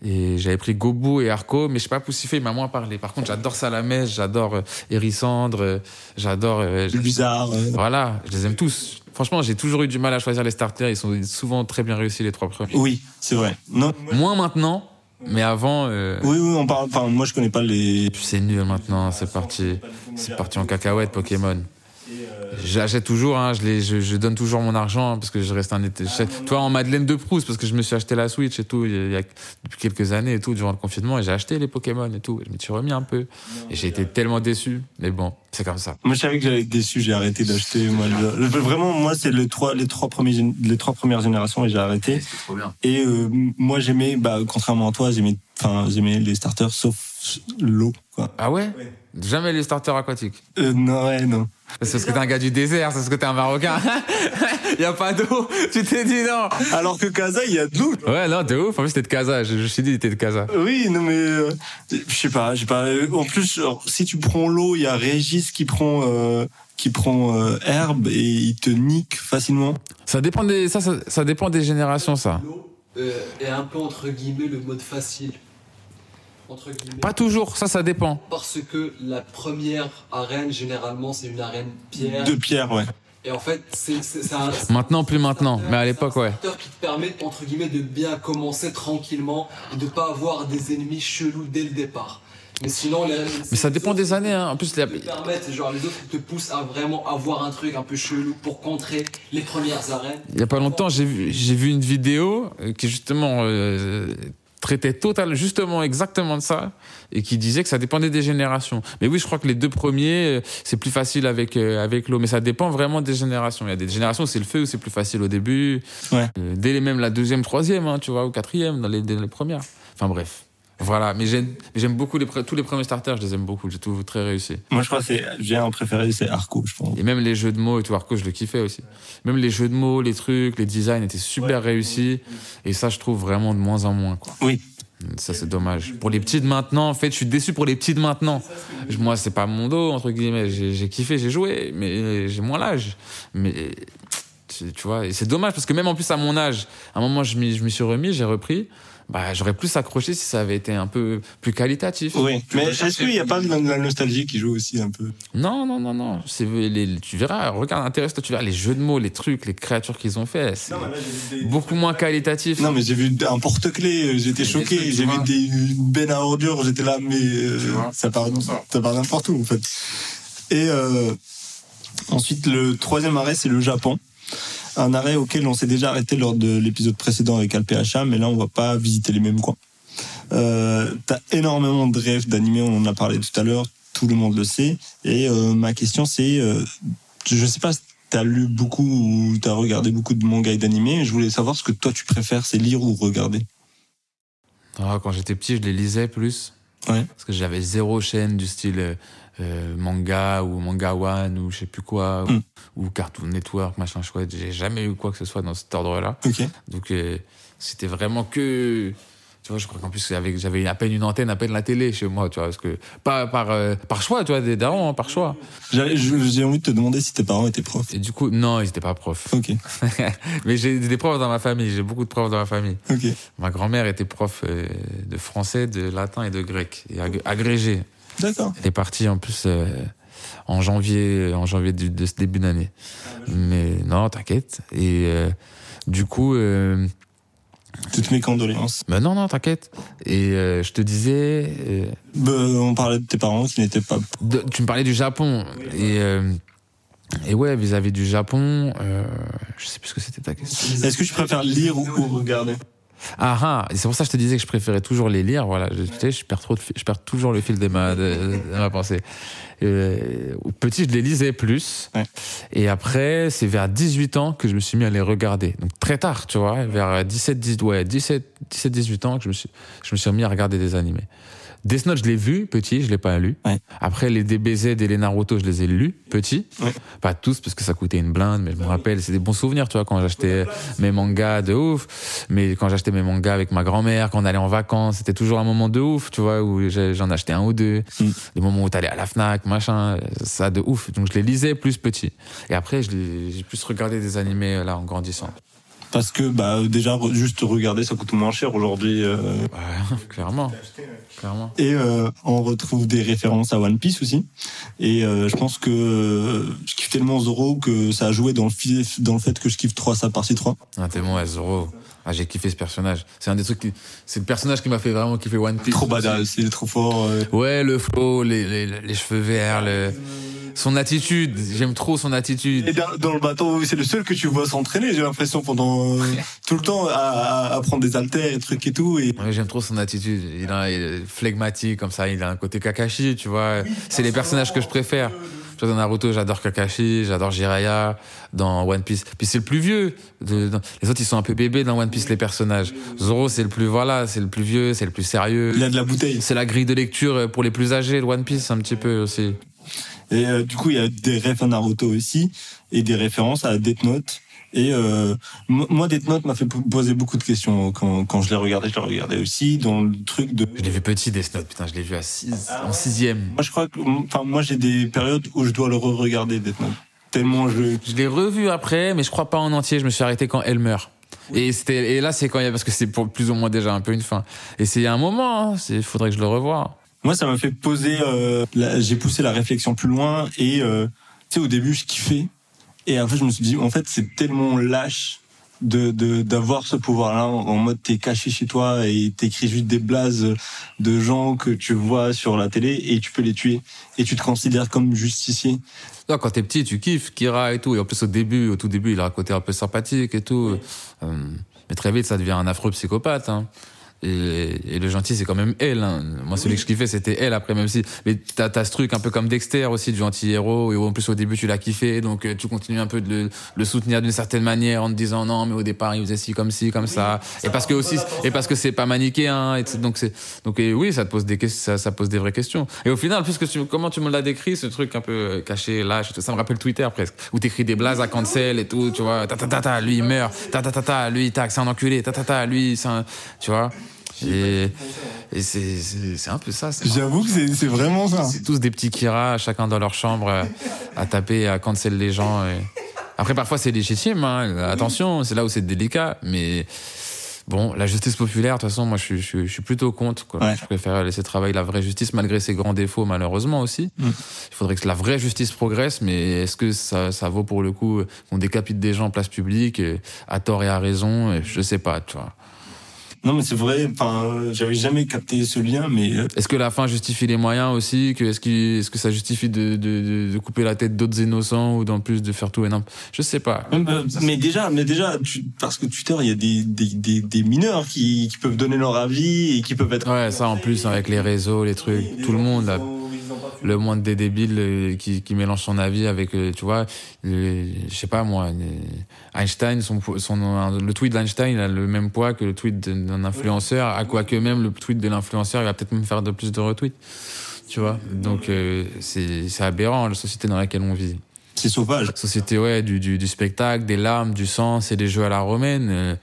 B: Et j'avais pris Gobu et Arco, mais je sais pas, Poussifé, il m'a moins parlé. Par contre, j'adore Salamèche, j'adore Hérissandre, euh, j'adore... euh,
A: C'est bizarre. euh.
B: voilà, je les aime tous. Franchement, j'ai toujours eu du mal à choisir les starters. Ils sont souvent très bien réussis, les trois premiers.
A: Oui, c'est vrai. Non.
B: Moins maintenant, mais avant, euh,
A: Oui, oui, on parle. Enfin, moi, je connais pas les.
B: c'est nul maintenant. C'est parti, c'est parti en cacahuète Pokémon. J'achète toujours, hein, je, les, je, je donne toujours mon argent hein, parce que je reste un été. je- Toi, en Madeleine de Proust, parce que je me suis acheté la Switch et tout, il y a, il y a- depuis quelques années et tout, durant le confinement, et j'ai acheté les Pokémon et tout. Je me suis remis un peu. Et j'ai été tellement déçu. Mais bon, c'est comme ça.
A: Moi, je savais que j'allais être déçu. J'ai arrêté d'acheter. Moi, le- le- vraiment, moi, c'est les trois, les trois premiers, les trois premières générations et j'ai arrêté.
B: trop bien.
A: Et euh, moi, j'aimais, bah, contrairement à toi, j'aimais, enfin, j'aimais les starters sauf l'eau, quoi.
B: Ah ouais Jamais les starters aquatiques.
A: Euh, non, ouais, non.
B: C'est parce que t'es un gars du désert, c'est parce que t'es un Marocain. Il y a pas d'eau. Tu t'es dit non.
A: Alors que Kaza, il y a de l'eau.
B: Ouais, non, t'es ouf. En plus, t'es de Casa. Je, je me suis dit, t'es de Casa.
A: Oui, non, mais euh, je sais pas, je sais pas. Euh, En plus, genre, si tu prends l'eau, il y a Régis qui prend, euh, qui prend euh, herbe et il te nique facilement.
B: Ça dépend des, ça, ça, ça dépend des générations, ça.
C: L'eau euh, est un peu entre guillemets le mode facile. Entre guillemets.
B: Pas toujours, ça, ça dépend.
C: Parce que la première arène, généralement, c'est une arène pierre.
A: De pierre, ouais.
C: Et en fait, c'est un.
B: Maintenant, plus maintenant. Mais à l'époque, ouais.
C: C'est qui te permet, entre guillemets, de bien commencer tranquillement et de pas avoir des ennemis chelous dès le départ. Mais sinon, les,
B: Mais ça dépend des années, hein. En plus, les-
C: te permettent, genre les autres te poussent à vraiment avoir un truc un peu chelou pour contrer les premières arènes.
B: il y a pas longtemps, j'ai vu, j'ai vu une vidéo euh, qui justement euh, traitait total, justement exactement de ça et qui disait que ça dépendait des générations. Mais oui, je crois que les deux premiers, euh, c'est plus facile avec euh, avec l'eau, mais ça dépend vraiment des générations. Il y a des générations où c'est le feu où c'est plus facile au début,
A: Ouais.
B: Euh, dès les même la deuxième, troisième, hein, tu vois, ou quatrième dans les, dans les premières. Enfin bref. Voilà, mais j'aime beaucoup les, tous les premiers starters, je les aime beaucoup, j'ai tout très réussi.
A: Moi, je crois que j'ai un préféré, c'est Arco, je pense.
B: Et même les jeux de mots et tout, Arco, je le kiffais aussi. Même les jeux de mots, les trucs, les designs étaient super réussis. Et ça, je trouve vraiment de moins en moins, quoi.
A: Oui.
B: Ça, c'est dommage. Pour les petits de maintenant, en fait, je suis déçu pour les petits de maintenant. Moi, c'est pas mon dos, entre guillemets. J'ai kiffé, j'ai joué, mais j'ai moins l'âge. Mais, tu tu vois, et c'est dommage parce que même en plus à mon âge, à un moment, je m'y suis remis, j'ai repris. Bah, j'aurais plus accroché si ça avait été un peu plus qualitatif.
A: Oui. Mais est-ce qu'il n'y a pas de la, nostalgie qui joue aussi un peu?
B: Non, non, non, non. Les, tu verras, regarde, intéresse-toi, tu verras les jeux de mots, les trucs, les créatures qu'ils ont fait. C'est beaucoup moins qualitatif.
A: Non, mais j'ai vu un porte-clés, j'étais
B: Des
A: choqué. J'ai vu des, une benne à ordures, j'étais là, mais euh, ça part, ça part n'importe où en fait. Et euh, ensuite, le troisième arrêt, c'est le Japon. Un arrêt auquel on s'est déjà arrêté lors de l'épisode précédent avec AlPHA, mais là, on va pas visiter les mêmes coins. Euh, T'as énormément de rêves d'animés, on en a parlé tout à l'heure, tout le monde le sait. Et euh, ma question, c'est, euh, je sais pas si t'as lu beaucoup ou t'as regardé beaucoup de mangas et d'animés, je voulais savoir ce que toi tu préfères, c'est lire ou regarder.
B: Ah, quand j'étais petit, je les lisais plus.
A: Ouais.
B: Parce que j'avais zéro chaîne du style euh, manga ou manga one ou je sais plus quoi
A: Mm.
B: ou, ou Cartoon Network machin chouette. J'ai jamais eu quoi que ce soit dans cet ordre-là.
A: Ok.
B: Donc euh, c'était vraiment que tu vois, je crois qu'en plus, j'avais à peine une antenne, à peine la télé chez moi, tu vois, parce que pas par, euh, par choix, tu vois, des darons, hein, par choix.
A: J'ai envie de te demander si tes parents étaient profs.
B: Et du coup, non, ils étaient pas profs.
A: Ok,
B: Mais j'ai des profs dans ma famille, j'ai beaucoup de profs dans ma famille.
A: ok.
B: Ma grand-mère était prof de français, de latin et de grec, et ag- agrégée.
A: D'accord.
B: Elle est partie en plus euh, en janvier, en janvier du- de ce début d'année. Mais non, t'inquiète. Et euh, du coup, euh,
A: Toutes mes condoléances.
B: bah non, non, t'inquiète. Et euh, je te disais, euh,
A: Bah, on parlait de tes parents qui n'étaient pas.
B: de- tu me parlais du Japon. Et, euh, et ouais, vis-à-vis du Japon, je sais plus ce que c'était ta question.
A: Est-ce que tu préfères lire ou, ou regarder?
B: Ah ah, c'est pour ça que je te disais que je préférais toujours les lire. Voilà, je, tu sais, je perds trop, de je perds toujours le fil de ma, de, de ma pensée. Euh, petit, je les lisais plus.
A: Ouais.
B: Et après, c'est vers 18 ans que je me suis mis à les regarder. Donc très tard, tu vois, vers 17, 10, ouais, 17, 17, 18 ans que je me suis, je me suis mis à regarder des animés. Death Note, je l'ai vu petit, je l'ai pas lu.
A: Ouais.
B: Après, les DBZ et les Naruto, je les ai lus petit.
A: Ouais.
B: Pas tous parce que ça coûtait une blinde, mais je me rappelle, c'est des bons souvenirs, tu vois, quand j'achetais mes mangas de ouf. Mais quand j'achetais mes mangas avec ma grand-mère, quand on allait en vacances, c'était toujours un moment de ouf, tu vois, où j'en achetais un ou deux.
A: Mm.
B: Les moments où t'allais à la Fnac, machin, ça de ouf. Donc je les lisais plus petit. Et après, j'ai plus regardé des animés euh, là en grandissant.
A: Parce que bah déjà juste regarder ça coûte moins cher aujourd'hui. euh.
B: Ouais, clairement. Clairement.
A: Et euh, on retrouve des références à One Piece aussi. Et euh, je pense que euh, je kiffe tellement Zoro que ça a joué dans le, dans le fait que je kiffe 3 sa partie 3.
B: Ah, t'es bon, ouais, Zoro. Ah, j'ai kiffé ce personnage. C'est un des trucs qui, c'est le personnage qui m'a fait vraiment kiffer One Piece.
A: Trop badass, il est trop fort.
B: Ouais, le flow, les, les, les cheveux verts, le, son attitude. J'aime trop son
A: Et
B: attitude.
A: dans, dans le bateau, c'est le seul que tu vois s'entraîner, j'ai l'impression, pendant euh, tout le temps à, à, à prendre des haltères et trucs et tout. Et
B: Ouais, j'aime trop son attitude. Il, a, il est flegmatique, comme ça. Il a un côté Kakashi, tu vois. C'est les personnages que je préfère. Tu vois, dans Naruto, j'adore Kakashi, j'adore Jiraiya. Dans One Piece. Puis c'est le plus vieux. De- dans- les autres, ils sont un peu bébés dans One Piece, les personnages. Zoro, c'est le plus, voilà, c'est le plus vieux, c'est le plus sérieux.
A: il a de la bouteille.
B: C'est la grille de lecture pour les plus âgés de One Piece, un petit peu aussi.
A: Et euh, du coup, il y a des refs à Naruto aussi et des références à Death Note. Et euh, mo- moi, Death Note m'a fait po- poser beaucoup de questions quand, quand je l'ai regardé. Je l'ai regardé aussi dans le truc de.
B: Je l'ai vu petit, Death Note, putain, je l'ai vu à 6, en sixième.
A: Moi, je crois que, enfin, moi, j'ai des périodes où je dois le re-regarder Death Note. Tellement je.
B: Je l'ai revu après, mais je crois pas en entier. Je me suis arrêté quand elle meurt. Et c'était et là c'est quand il y a parce que c'est pour plus ou moins déjà un peu une fin. Et c'est il y a un moment, il faudrait que je le revoie.
A: Moi, ça m'a fait poser. euh, j'ai poussé la réflexion plus loin et euh, tu sais, au début, je kiffais. Et après, je me suis dit, en fait, c'est tellement lâche de de- d'avoir ce pouvoir-là en, en mode t'es caché chez toi et t'écris juste des blazes de gens que tu vois sur la télé et tu peux les tuer et tu te considères comme justicier.
B: Non, quand t'es petit, tu kiffes Kira et tout. Et en plus au début, au tout début, il a un côté un peu sympathique et tout. Euh, mais très vite, ça devient un affreux psychopathe. Hein. Et, et le gentil, c'est quand même elle. Hein. Moi, celui que je kiffais, c'était elle après, même si. Mais t'as as ce truc un peu comme Dexter aussi, du gentil-héros. Et en plus, au début, tu l'as kiffé. Donc, euh, tu continues un peu de le, le soutenir d'une certaine manière en te disant non, mais au départ, il faisait ci, comme ci, comme ça. Et parce que aussi, et parce que c'est pas manichéen. Et donc, c'est, donc, et oui, ça te pose des questions, ça, ça pose des vraies questions. Et au final, puisque tu, comment tu me l'as décrit, ce truc un peu euh, caché, lâche, ça me rappelle Twitter presque. Où t'écris des blazes à cancel et tout, tu vois. Ta ta ta ta, lui, il meurt. Ta ta ta ta, lui, tac, c'est un enculé. Ta ta ta, lui, c'est un, tu vois. Et, et c'est, c'est, c'est un peu ça.
A: J'avoue que c'est c'est vraiment ça.
B: C'est tous des petits Kira, chacun dans leur chambre, euh, à taper, à cancel les gens. et- Après, parfois, c'est légitime. Hein. Attention, c'est là où c'est délicat. Mais bon, la justice populaire, de toute façon, moi, je, suis- je, suis- je suis plutôt contre. Quoi.
A: Ouais.
B: Je préfère laisser travailler la vraie justice, malgré ses grands défauts, malheureusement aussi.
A: Mm.
B: Il faudrait que la vraie justice progresse, mais est-ce que ça, ça vaut pour le coup qu'on décapite des gens en place publique, à tort et à raison et Je sais pas, tu vois.
A: Non, mais c'est vrai. Enfin, j'avais jamais capté ce lien, mais euh,
B: Est-ce que la fin justifie les moyens aussi que, Est-ce qu'il- est-ce que ça justifie de, de, de, de couper la tête d'autres innocents ou d'en plus de faire tout et n'importe? Je sais pas.
A: Euh, mais déjà, mais déjà, tu- parce que Twitter, il y a des, des, des, des mineurs qui, qui peuvent donner leur avis et qui peuvent être.
B: Ouais, ça en plus avec les réseaux, les trucs, tout le monde, là, le monde des débiles euh, qui, qui mélange son avis avec, tu vois, je sais pas moi, Einstein, son, son, le tweet d'Einstein a le même poids que le tweet d'un influenceur, à quoi que même le tweet de l'influenceur, il va peut-être même faire de plus de retweets, tu vois? Donc euh, c'est aberrant la société dans laquelle on vit.
A: C'est sauvage.
B: Société ouais du, du, du spectacle, des larmes, du sang, c'est des jeux à la romaine. euh,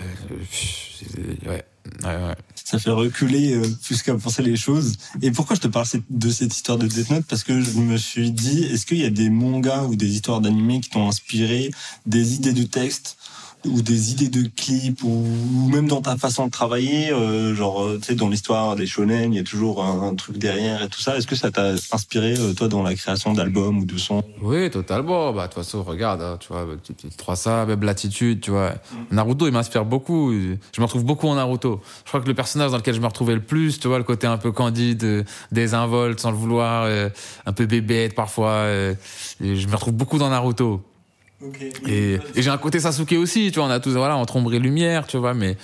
B: euh, pff, ouais, ouais, ouais.
A: ça fait reculer euh, plus qu'à penser les choses. Et pourquoi je te parle de cette histoire de Death Note? Parce que je me suis dit, est-ce qu'il y a des mangas ou des histoires d'animés qui t'ont inspiré des idées de texte ou des idées de clips ou, ou même dans ta façon de travailler, euh, genre euh, tu sais dans l'histoire des shonen, il y a toujours un, un truc derrière et tout ça. Est-ce que ça t'a inspiré euh, toi dans la création d'albums ou de sons?
B: Oui, totalement. Bah, de toute façon, regarde, hein, tu vois, petit 3 même l'attitude, tu vois. Naruto, il m'inspire beaucoup. Je me retrouve beaucoup en Naruto. Je crois que le personnage dans lequel je me retrouvais le plus, tu vois, le côté un peu candide, euh, désinvolte, sans le vouloir, euh, un peu bébête parfois. euh, et je me retrouve beaucoup dans Naruto. Et, et j'ai un côté Sasuke aussi, tu vois, on a tous, voilà, entre ombre et lumière, tu vois, mais,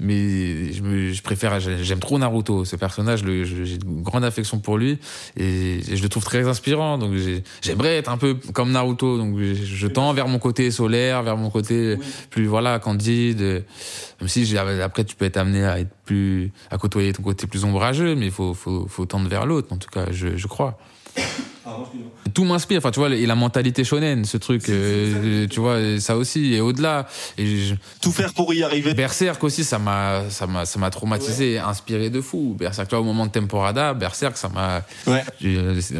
B: mais je, me, je préfère, j'aime trop Naruto, ce personnage, j'ai une grande affection pour lui, et, et je le trouve très inspirant, donc j'ai- j'aimerais être un peu comme Naruto, donc je, je tends vers mon côté solaire, vers mon côté plus, voilà, candide, même si après tu peux être amené à être plus, à côtoyer ton côté plus ombrageux, mais il faut, faut, faut tendre vers l'autre, en tout cas, je, je crois. Tout m'inspire, enfin tu vois, et la mentalité shonen, ce truc, euh, tu vois, et ça aussi, et au-delà. Et je-
A: Tout faire pour y arriver.
B: Berserk aussi, ça m'a, ça m'a, ça m'a traumatisé, inspiré de fou. Berserk, tu vois, au moment de Temporada, Berserk, ça m'a,
A: Ouais.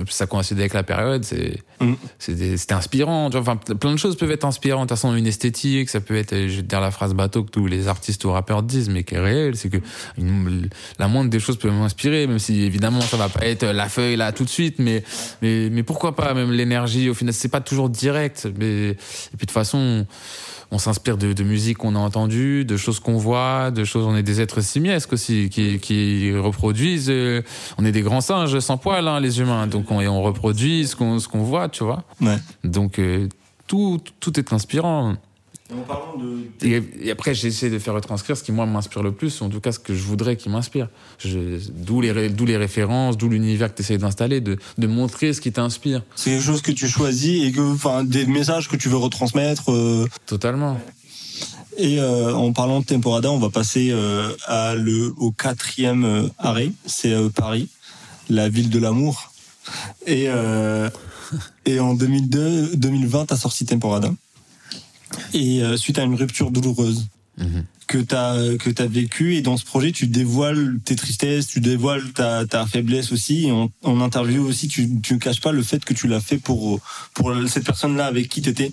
B: ça coïncidait avec la période, c'est,
A: Mm.
B: c'était, c'était inspirant. Tu vois, enfin, plein de choses peuvent être inspirantes. De toute façon, une esthétique, ça peut être, je vais te dire la phrase bateau que tous les artistes ou rappeurs disent, mais qui est réelle, c'est que une- la moindre des choses peut m'inspirer, même si évidemment ça va pas être la feuille là tout de suite, mais, mais, mais pourquoi pas, même l'énergie, au final, c'est pas toujours direct, mais, et puis de toute façon, on s'inspire de, de musique qu'on a entendue, de choses qu'on voit, de choses. On est des êtres simiesques aussi qui, qui reproduisent. euh, on est des grands singes sans poils, hein, les humains. Donc on, et on reproduit ce qu'on voit, tu vois.
A: Ouais.
B: Donc euh, tout tout est inspirant.
A: En parlant de
B: Et, et après j'essaie de faire retranscrire ce qui moi m'inspire le plus, en tout cas ce que je voudrais qu'il m'inspire. D'où les ré- d'où les références, d'où l'univers que tu essaies d'installer, de, de montrer ce qui t'inspire.
A: C'est quelque chose que tu choisis et que, enfin, des messages que tu veux retransmettre. euh,
B: Totalement.
A: et euh, en parlant de Temporada, on va passer euh, à le, au quatrième euh, arrêt. C'est euh, Paris, la ville de l'amour. Et, euh, et en 2002, 2020, t'as sorti Temporada. Et euh, suite à une rupture douloureuse
B: Mhm.
A: que t'as que t'as vécu. Et dans ce projet tu dévoiles tes tristesses tu dévoiles ta, ta faiblesse aussi. Et en, en interview aussi tu tu caches pas le fait que tu l'as fait pour pour cette personne là avec qui t'étais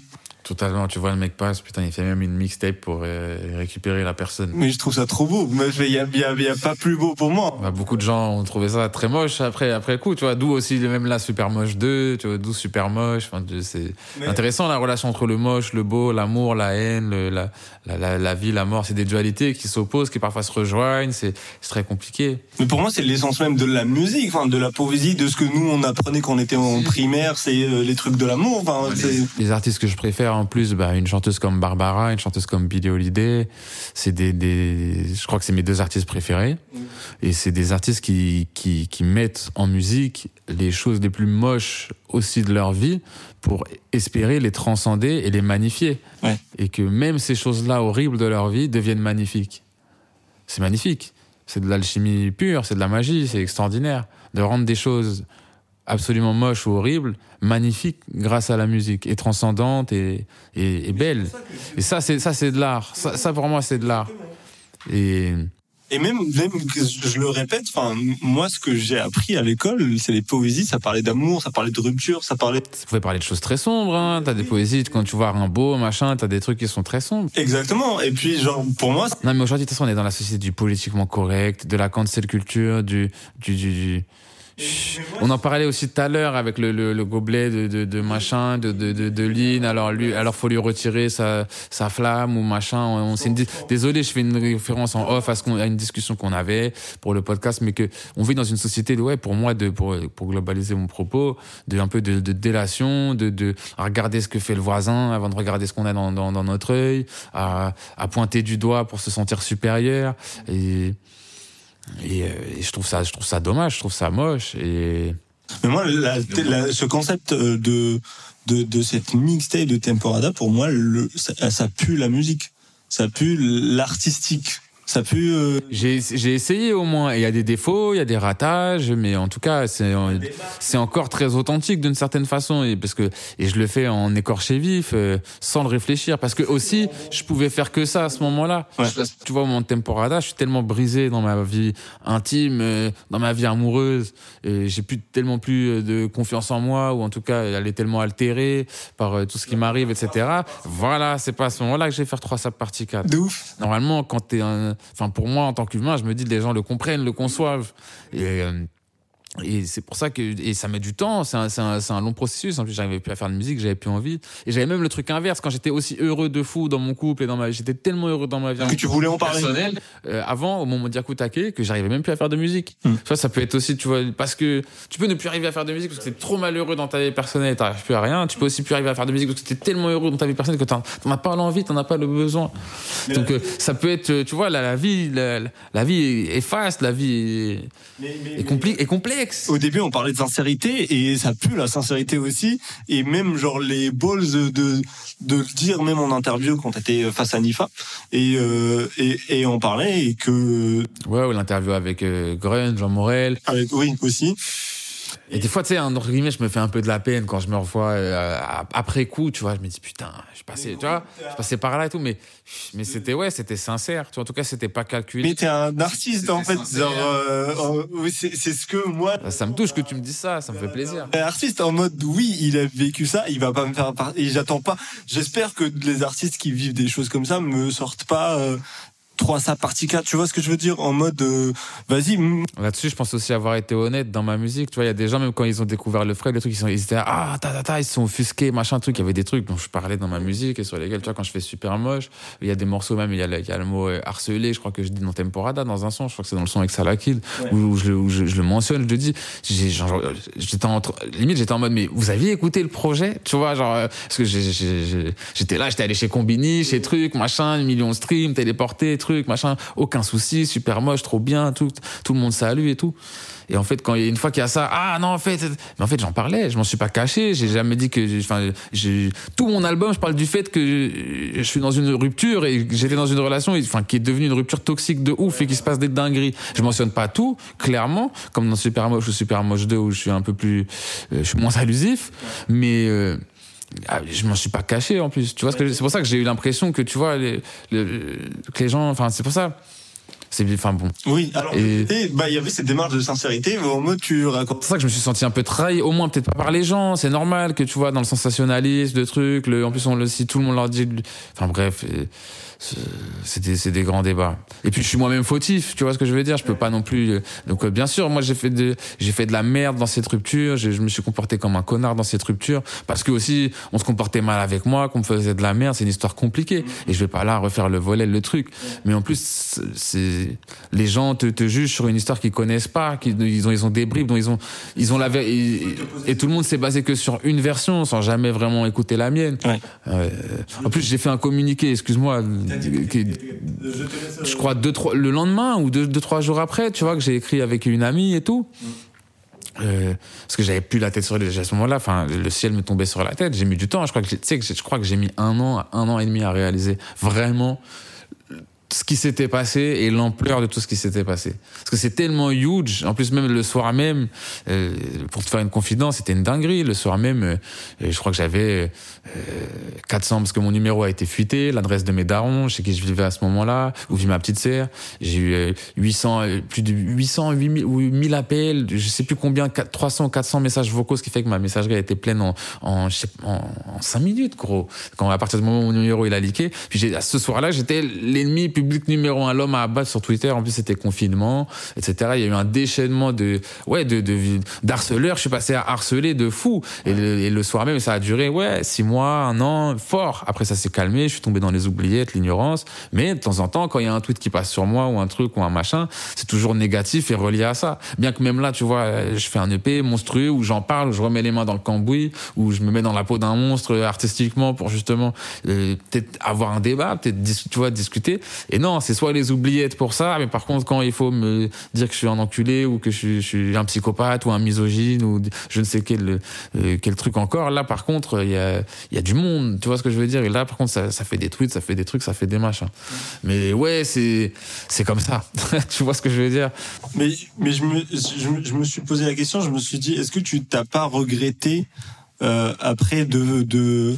B: Totalement, tu vois, le mec passe, putain, il fait même une mixtape pour euh, récupérer la personne.
A: mais je trouve ça trop beau mais il y a, y a, y a pas plus beau pour moi
B: Bah, beaucoup de gens ont trouvé ça très moche après, après coup, tu vois, d'où aussi même là Super Moche 2, tu vois, d'où Super Moche, enfin, c'est
A: Mais-
B: intéressant la relation entre le moche, le beau, l'amour, la haine, le- la, la, la, la vie, la mort, c'est des dualités qui s'opposent, qui parfois se rejoignent, c'est très compliqué.
A: mais pour moi c'est l'essence même de la musique enfin de la poésie de ce que nous on apprenait quand on était en primaire c'est euh, les trucs de l'amour enfin c'est
B: Les artistes que je préfère en plus, bah, une chanteuse comme Barbara, une chanteuse comme Billie Holiday, c'est des, des, je crois que c'est mes deux artistes préférés. Et c'est des artistes qui, qui, qui mettent en musique les choses les plus moches aussi de leur vie pour espérer les transcender et les magnifier.
A: Ouais.
B: Et que même ces choses-là horribles de leur vie deviennent magnifiques. C'est magnifique. C'est de l'alchimie pure, c'est de la magie, c'est extraordinaire. De rendre des choses absolument moches ou horribles, magnifiques grâce à la musique, et transcendantes et, et, et belles. Et ça, c'est ça, c'est de l'art. Ça, ça, pour moi, c'est de l'art. Et
A: Et même, même que je le répète, enfin, moi, ce que j'ai appris à l'école, c'est les poésies. Ça parlait d'amour, ça parlait de rupture, ça parlait.
B: ça pouvait parler de choses très sombres. Hein. T'as des poésies quand tu vois Rimbaud, machin. T'as des trucs qui sont très sombres.
A: Exactement. Et puis, genre, pour moi,
B: Non, mais aujourd'hui, de toute façon, on est dans la société du politiquement correct, de la cancel culture, du, du, du, du-. On en parlait aussi tout à l'heure avec le, le, le gobelet de, de, de machin, de, de, de, de. Alors lui, alors faut lui retirer sa, sa flamme ou machin. On, désolé, je fais une référence en off à, ce à une discussion qu'on avait pour le podcast, mais que on vit dans une société de ouais, pour moi, de pour, pour globaliser mon propos, de un peu de, de délation, de, de regarder ce que fait le voisin avant de regarder ce qu'on a dans, dans, dans notre œil, à, à pointer du doigt pour se sentir supérieur et et, euh, et je trouve ça je trouve ça dommage je trouve ça moche et
A: mais moi, ce concept euh, de, de, de cette mixtape de Temporada, pour moi, ça pue la musique. Ça pue l'artistique. Ça a pu. euh,
B: J'ai essayé au moins. Il y a des défauts, il y a des ratages, mais en tout cas, c'est c'est encore très authentique d'une certaine façon. Et parce que et je le fais en écorché vif, euh, sans le réfléchir, parce que aussi, je pouvais faire que ça à ce moment-là.
A: Ouais.
B: Tu vois, mon temporada, je suis tellement brisé dans ma vie intime, euh, dans ma vie amoureuse. J'ai plus tellement plus euh, de confiance en moi, ou en tout cas, elle est tellement altérée par euh, tout ce qui m'arrive, etc. Voilà, c'est pas à ce moment-là que je vais faire 3 sap partie 4.
A: de ouf.
B: Normalement, quand t'es un, enfin pour moi en tant qu'humain, je me dis les gens le comprennent, le conçoivent. Euh, et c'est pour ça que et ça met du temps. C'est un, c'est un, c'est un long processus. En plus, j'arrivais plus à faire de musique, j'avais plus envie. Et j'avais même le truc inverse quand j'étais aussi heureux de fou dans mon couple et dans ma, j'étais tellement heureux dans ma vie
A: Que tu voulais en parler.
B: personnelle euh, avant au moment d'Yakutake que j'arrivais même plus à faire de musique.
A: Hmm.
B: Tu vois, ça peut être aussi, tu vois, parce que tu peux ne plus arriver à faire de musique parce que t'es trop malheureux dans ta vie personnelle et t'arrives plus à rien. Tu peux aussi plus arriver à faire de musique parce que t'es tellement heureux dans ta vie personnelle que t'en t'en as pas l'envie, t'en as pas le besoin. Donc euh, ça peut être, euh, tu vois, la, la vie, la, la vie est faste, la vie est, est, compli- est complexe.
A: Au début, on parlait de sincérité et ça pue la sincérité aussi. Et même genre les balls de de le dire même en interview quand t'étais face à Nifa et euh, et, et on parlait et que
B: Ouais, ou l'interview avec euh, Grun, Jean Morel.
A: avec oui aussi.
B: Et des fois, tu sais, entre guillemets, je me fais un peu de la peine quand je me revois euh, après coup, tu vois. Je me dis, putain, je suis passé, tu vois, je suis passé par là et tout, mais, mais c'était, ouais, c'était sincère. Tu vois, en tout cas, c'était pas calculé.
A: Mais t'es un artiste en fait. Genre, euh, euh, c'est c'est ce que moi
B: Bah, Ça me touche que tu me dises ça, ça me fait plaisir.
A: Un artiste en mode oui, il a vécu ça, il va pas me faire part- et j'attends pas. J'espère que les artistes qui vivent des choses comme ça me sortent pas euh, 3 ça partie 4, tu vois ce que je veux dire? En mode euh, vas-y mm,
B: Là-dessus, je pense aussi avoir été honnête dans ma musique. Tu vois, il y a des gens, même quand ils ont découvert le Fred, les trucs, ils, sont, ils étaient ah, ta, ta, ta, ils se sont offusqués, machin, truc. Il y avait des trucs dont je parlais dans ma musique et sur lesquels, tu vois, quand je fais super moche, il y a des morceaux même, il y a le, il y a le mot euh, harcelé, je crois que je dis dans Temporada, dans un son, je crois que c'est dans le son avec Salakid, où, où je, le- où je, je le mentionne, je le dis. Genre, J'étais en, limite, j'étais en mode, mais vous aviez écouté le projet? Tu vois, genre, euh, parce que j'étais là, j'étais allé chez Combini, chez truc, machin, millions de streams, téléporté, truc, machin, aucun souci, super moche, trop bien, tout, tout le monde salue et tout. Et en fait, quand il y a une fois qu'il y a ça, ah non, en fait, mais en fait, j'en parlais, je m'en suis pas caché, j'ai jamais dit que, enfin, tout mon album, je parle du fait que je suis dans une rupture et j'étais dans une relation, enfin, qui est devenue une rupture toxique de ouf et qui se passe des dingueries. Je mentionne pas tout, clairement, comme dans Super Moche ou Super Moche 2 où je suis un peu plus, euh, je suis moins allusif, mais, euh, ah, je m'en suis pas caché en plus. Tu vois c'est pour ça que j'ai eu l'impression que tu vois les, le- que les gens, enfin c'est pour ça. C'est enfin bon.
A: oui. Alors
B: Et-
A: bah il y avait cette démarche de sincérité mais en mode tu
B: C'est
A: racontes
B: pour ça que je me suis senti un peu trahi, au moins peut-être pas par les gens, c'est normal que tu vois dans le sensationnalisme de trucs, le, en plus on le si tout le monde leur dit, enfin bref, c'est- c'est des, c'est des grands débats. Et puis je suis moi-même fautif, tu vois ce que je veux dire, je peux pas non plus. euh, Donc euh, bien sûr, moi j'ai fait de, j'ai fait de la merde dans cette rupture, j'ai- je me suis comporté comme un connard dans cette rupture parce que aussi on se comportait mal avec moi, qu'on me faisait de la merde, c'est une histoire compliquée et je vais pas là refaire le volet le truc. Mais en plus c'est- c'est les gens te, te jugent sur une histoire qu'ils connaissent pas, qu'ils ils ont ils ont des bribes dont ils ont ils ont la et, et tout le monde s'est basé que sur une version sans jamais vraiment écouter la mienne.
A: Ouais.
B: Euh, en plus j'ai fait un communiqué, excuse-moi, je crois deux trois le lendemain ou deux, deux trois jours après, tu vois que j'ai écrit avec une amie et tout. Euh, parce que j'avais plus la tête sur les à ce moment-là, enfin le ciel me tombait sur la tête. J'ai mis du temps. Je crois que tu sais je crois que j'ai mis un an, un an et demi à réaliser vraiment ce qui s'était passé et l'ampleur de tout ce qui s'était passé. Parce que c'est tellement huge. En plus, même le soir même, euh, pour te faire une confidence, c'était une dinguerie. Le soir même, euh, je crois que j'avais euh, 400 parce que mon numéro a été fuité, l'adresse de mes darons, chez qui je vivais à ce moment-là, où vit ma petite sœur. J'ai eu euh, 800, euh, plus de 800, 8000 ou 1000 appels, je sais plus combien, 4- 300, 400 messages vocaux, ce qui fait que ma messagerie a été pleine en, en, je sais en, en 5 minutes, gros. Quand à partir du moment où mon numéro il a leaké, puis ce soir-là, j'étais l'ennemi public numéro un, l'homme à abattre sur Twitter. En plus, c'était confinement, etc. Il y a eu un déchaînement de, ouais, de, d'harceleurs. Je suis passé à harceler de fou. Et le, et le soir même, ça a duré, ouais, six mois, un an, fort. Après, ça s'est calmé. Je suis tombé dans les oubliettes, l'ignorance. Mais de temps en temps, quand il y a un tweet qui passe sur moi ou un truc ou un machin, c'est toujours négatif et relié à ça. Bien que même là, tu vois, je fais un EP monstrueux où j'en parle, où je remets les mains dans le cambouis, où je me mets dans la peau d'un monstre artistiquement pour justement euh, peut-être avoir un débat, peut-être tu vois discuter. Et non, c'est soit les oubliettes pour ça, mais par contre, quand il faut me dire que je suis un enculé ou que je suis, un psychopathe ou un misogyne ou je ne sais quel, euh, quel truc encore, là, par contre, il y a, y a du monde. Tu vois ce que je veux dire? Et là, par contre, ça, fait des tweets, ça fait des trucs, ça fait des machins. Mais ouais, c'est, c'est comme ça. tu vois ce que je veux dire?
A: Mais, mais je, me, je, me- je me suis posé la question, je me suis dit, est-ce que tu t'as pas regretté euh, après de, de...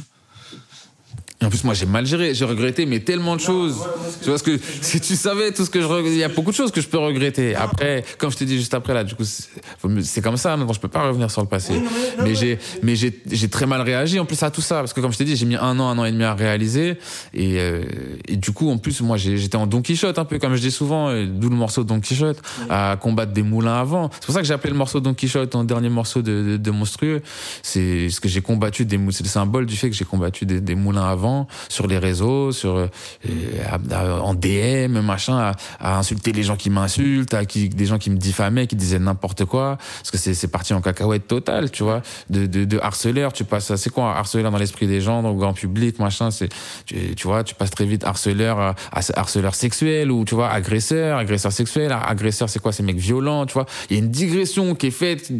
B: Et en plus, moi, j'ai mal géré. J'ai regretté, mais tellement de choses. tu vois ce que, si tu savais tout ce que je regrette, il y a beaucoup de choses que je peux regretter. Après, comme je t'ai dit juste après, là, du coup, c'est comme ça. Maintenant, je peux pas revenir sur le passé. mais j'ai, mais j'ai, j'ai très mal réagi en plus à tout ça. Parce que comme je t'ai dit, j'ai mis un an, un an et demi à réaliser. Et, euh, et du coup, en plus, moi, j'étais en Don Quichotte un peu, comme je dis souvent, euh, d'où le morceau Don Quichotte, à combattre des moulins avant. C'est pour ça que j'ai appelé le morceau Don Quichotte en dernier morceau de, de, de Monstrueux. C'est ce que j'ai combattu des mou- c'est le symbole du fait que j'ai combattu des, des moulins avant sur les réseaux, sur euh, en DM, machin, à, insulter les gens qui m'insultent, des gens qui me diffamaient, qui disaient n'importe quoi, parce que c'est parti en cacahuète totale, tu vois, de, harceleur, tu passes, c'est quoi harceleur dans l'esprit des gens, dans le grand public, machin, c'est tu, vois, tu passes très vite harceleur à, à harceleur sexuel ou tu vois agresseur, agresseur sexuel, agresseur c'est quoi, c'est mec violent, tu vois, il y a une digression qui est faite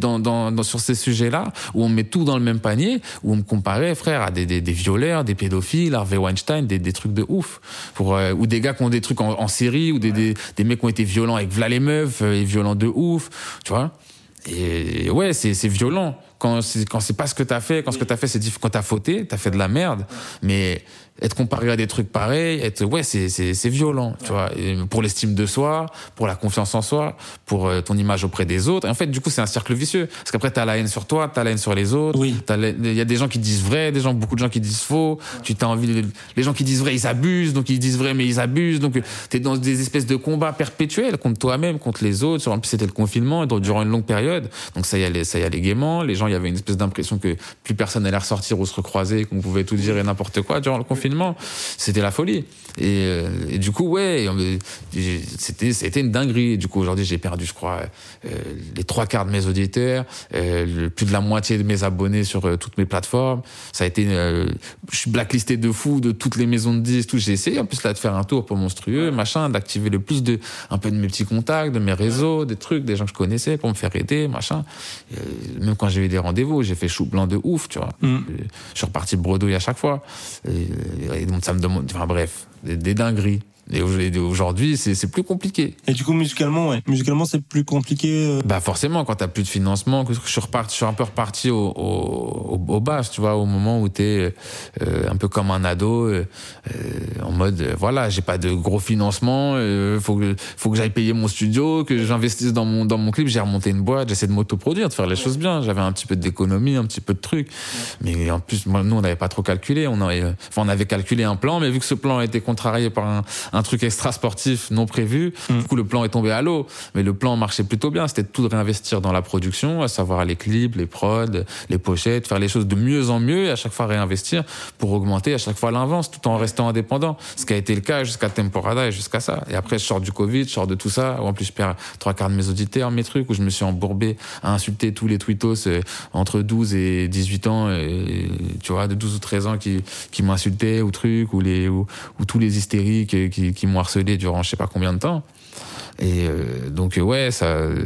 B: sur ces sujets-là où on met tout dans le même panier, où on me comparait frère à des violeurs, des pédophiles, Harvey Weinstein, des, des trucs de ouf, pour euh, ou des gars qui ont des trucs en, en série ou des, des, des mecs qui ont été violents avec v'là les meufs euh, et violents de ouf, tu vois. Et ouais, c'est c'est violent. Quand c'est quand c'est pas ce que t'as fait, quand ce que t'as fait c'est diff- quand t'as fauté, t'as fait de la merde, mais être comparé à des trucs pareils, être ouais, c'est c'est c'est violent, tu vois. Et pour l'estime de soi, pour la confiance en soi, pour euh, ton image auprès des autres. Et en fait, du coup, c'est un cercle vicieux parce qu'après t'as la haine sur toi, t'as la haine sur les autres.
A: Oui.
B: T'as la- Il y a des gens qui disent vrai, des gens, beaucoup de gens qui disent faux. Tu t'as envie, de- les gens qui disent vrai, ils abusent, donc ils disent vrai, mais ils abusent. Donc t'es dans des espèces de combats perpétuels contre toi-même, contre les autres. En plus, c'était le confinement donc, durant une longue période. Donc ça y allait, ça y allait gaiement. Les gens, il y avait une espèce d'impression que plus personne allait ressortir ou se recroiser, qu'on pouvait tout dire et n'importe quoi durant le confinement. C'était la folie. Et, euh, et du coup, ouais, c'était, c'était une dinguerie. Du coup, aujourd'hui, j'ai perdu, je crois, euh, les trois quarts de mes auditeurs, euh, le- plus de la moitié de mes abonnés sur euh, toutes mes plateformes. Ça a été, je suis blacklisté de fou de toutes les maisons de disques, tout. J'ai essayé en plus là de faire un tour pour monstrueux, machin, d'activer le plus de, un peu de mes petits contacts, de mes réseaux, des trucs, des gens que je connaissais pour me faire aider, machin. Même quand j'ai eu des rendez-vous, j'ai fait chou blanc de ouf, tu vois.
A: Mm.
B: Je suis reparti bredouille à chaque fois. Et, et donc ça me demande, enfin bref, des, dingueries. Et au- et aujourd'hui, c'est c'est plus compliqué.
A: Et du coup, musicalement, ouais. Musicalement, c'est plus compliqué. euh.
B: Bah forcément, quand t'as plus de financement, que je suis reparti, je suis un peu reparti au, au, bas, tu vois, au moment où t'es euh, un peu comme un ado, euh, en mode, voilà, j'ai pas de gros financement, euh, faut que faut que j'aille payer mon studio, que j'investisse dans mon dans mon clip, j'ai remonté une boîte, j'essaie de m'autoproduire, de faire les choses bien. J'avais un petit peu d'économie, un petit peu de trucs, mais en plus, moi, nous, on n'avait pas trop calculé. On avait, enfin, on avait calculé un plan, mais vu que ce plan a été contrarié par un, un truc extra sportif non prévu, du coup, le plan est tombé à l'eau. Mais le plan marchait plutôt bien. C'était de tout réinvestir dans la production, à savoir les clips, les prods, les pochettes, faire les choses de mieux en mieux et à chaque fois réinvestir pour augmenter à chaque fois l'avance tout en restant indépendant. Ce qui a été le cas jusqu'à Temporada et jusqu'à ça. Et après, je sors du Covid, je sors de tout ça. où En plus, je perds trois quarts de mes auditeurs, mes trucs, où je me suis embourbé à insulter tous les tweetos euh, entre 12 et 18 ans, et, tu vois, de 12 ou 13 ans qui, qui m'insultaient ou trucs, ou les, ou, ou tous les hystériques euh, qui, qui m'ont harcelé durant je sais pas combien de temps. Et euh, donc euh, ouais, ça, euh,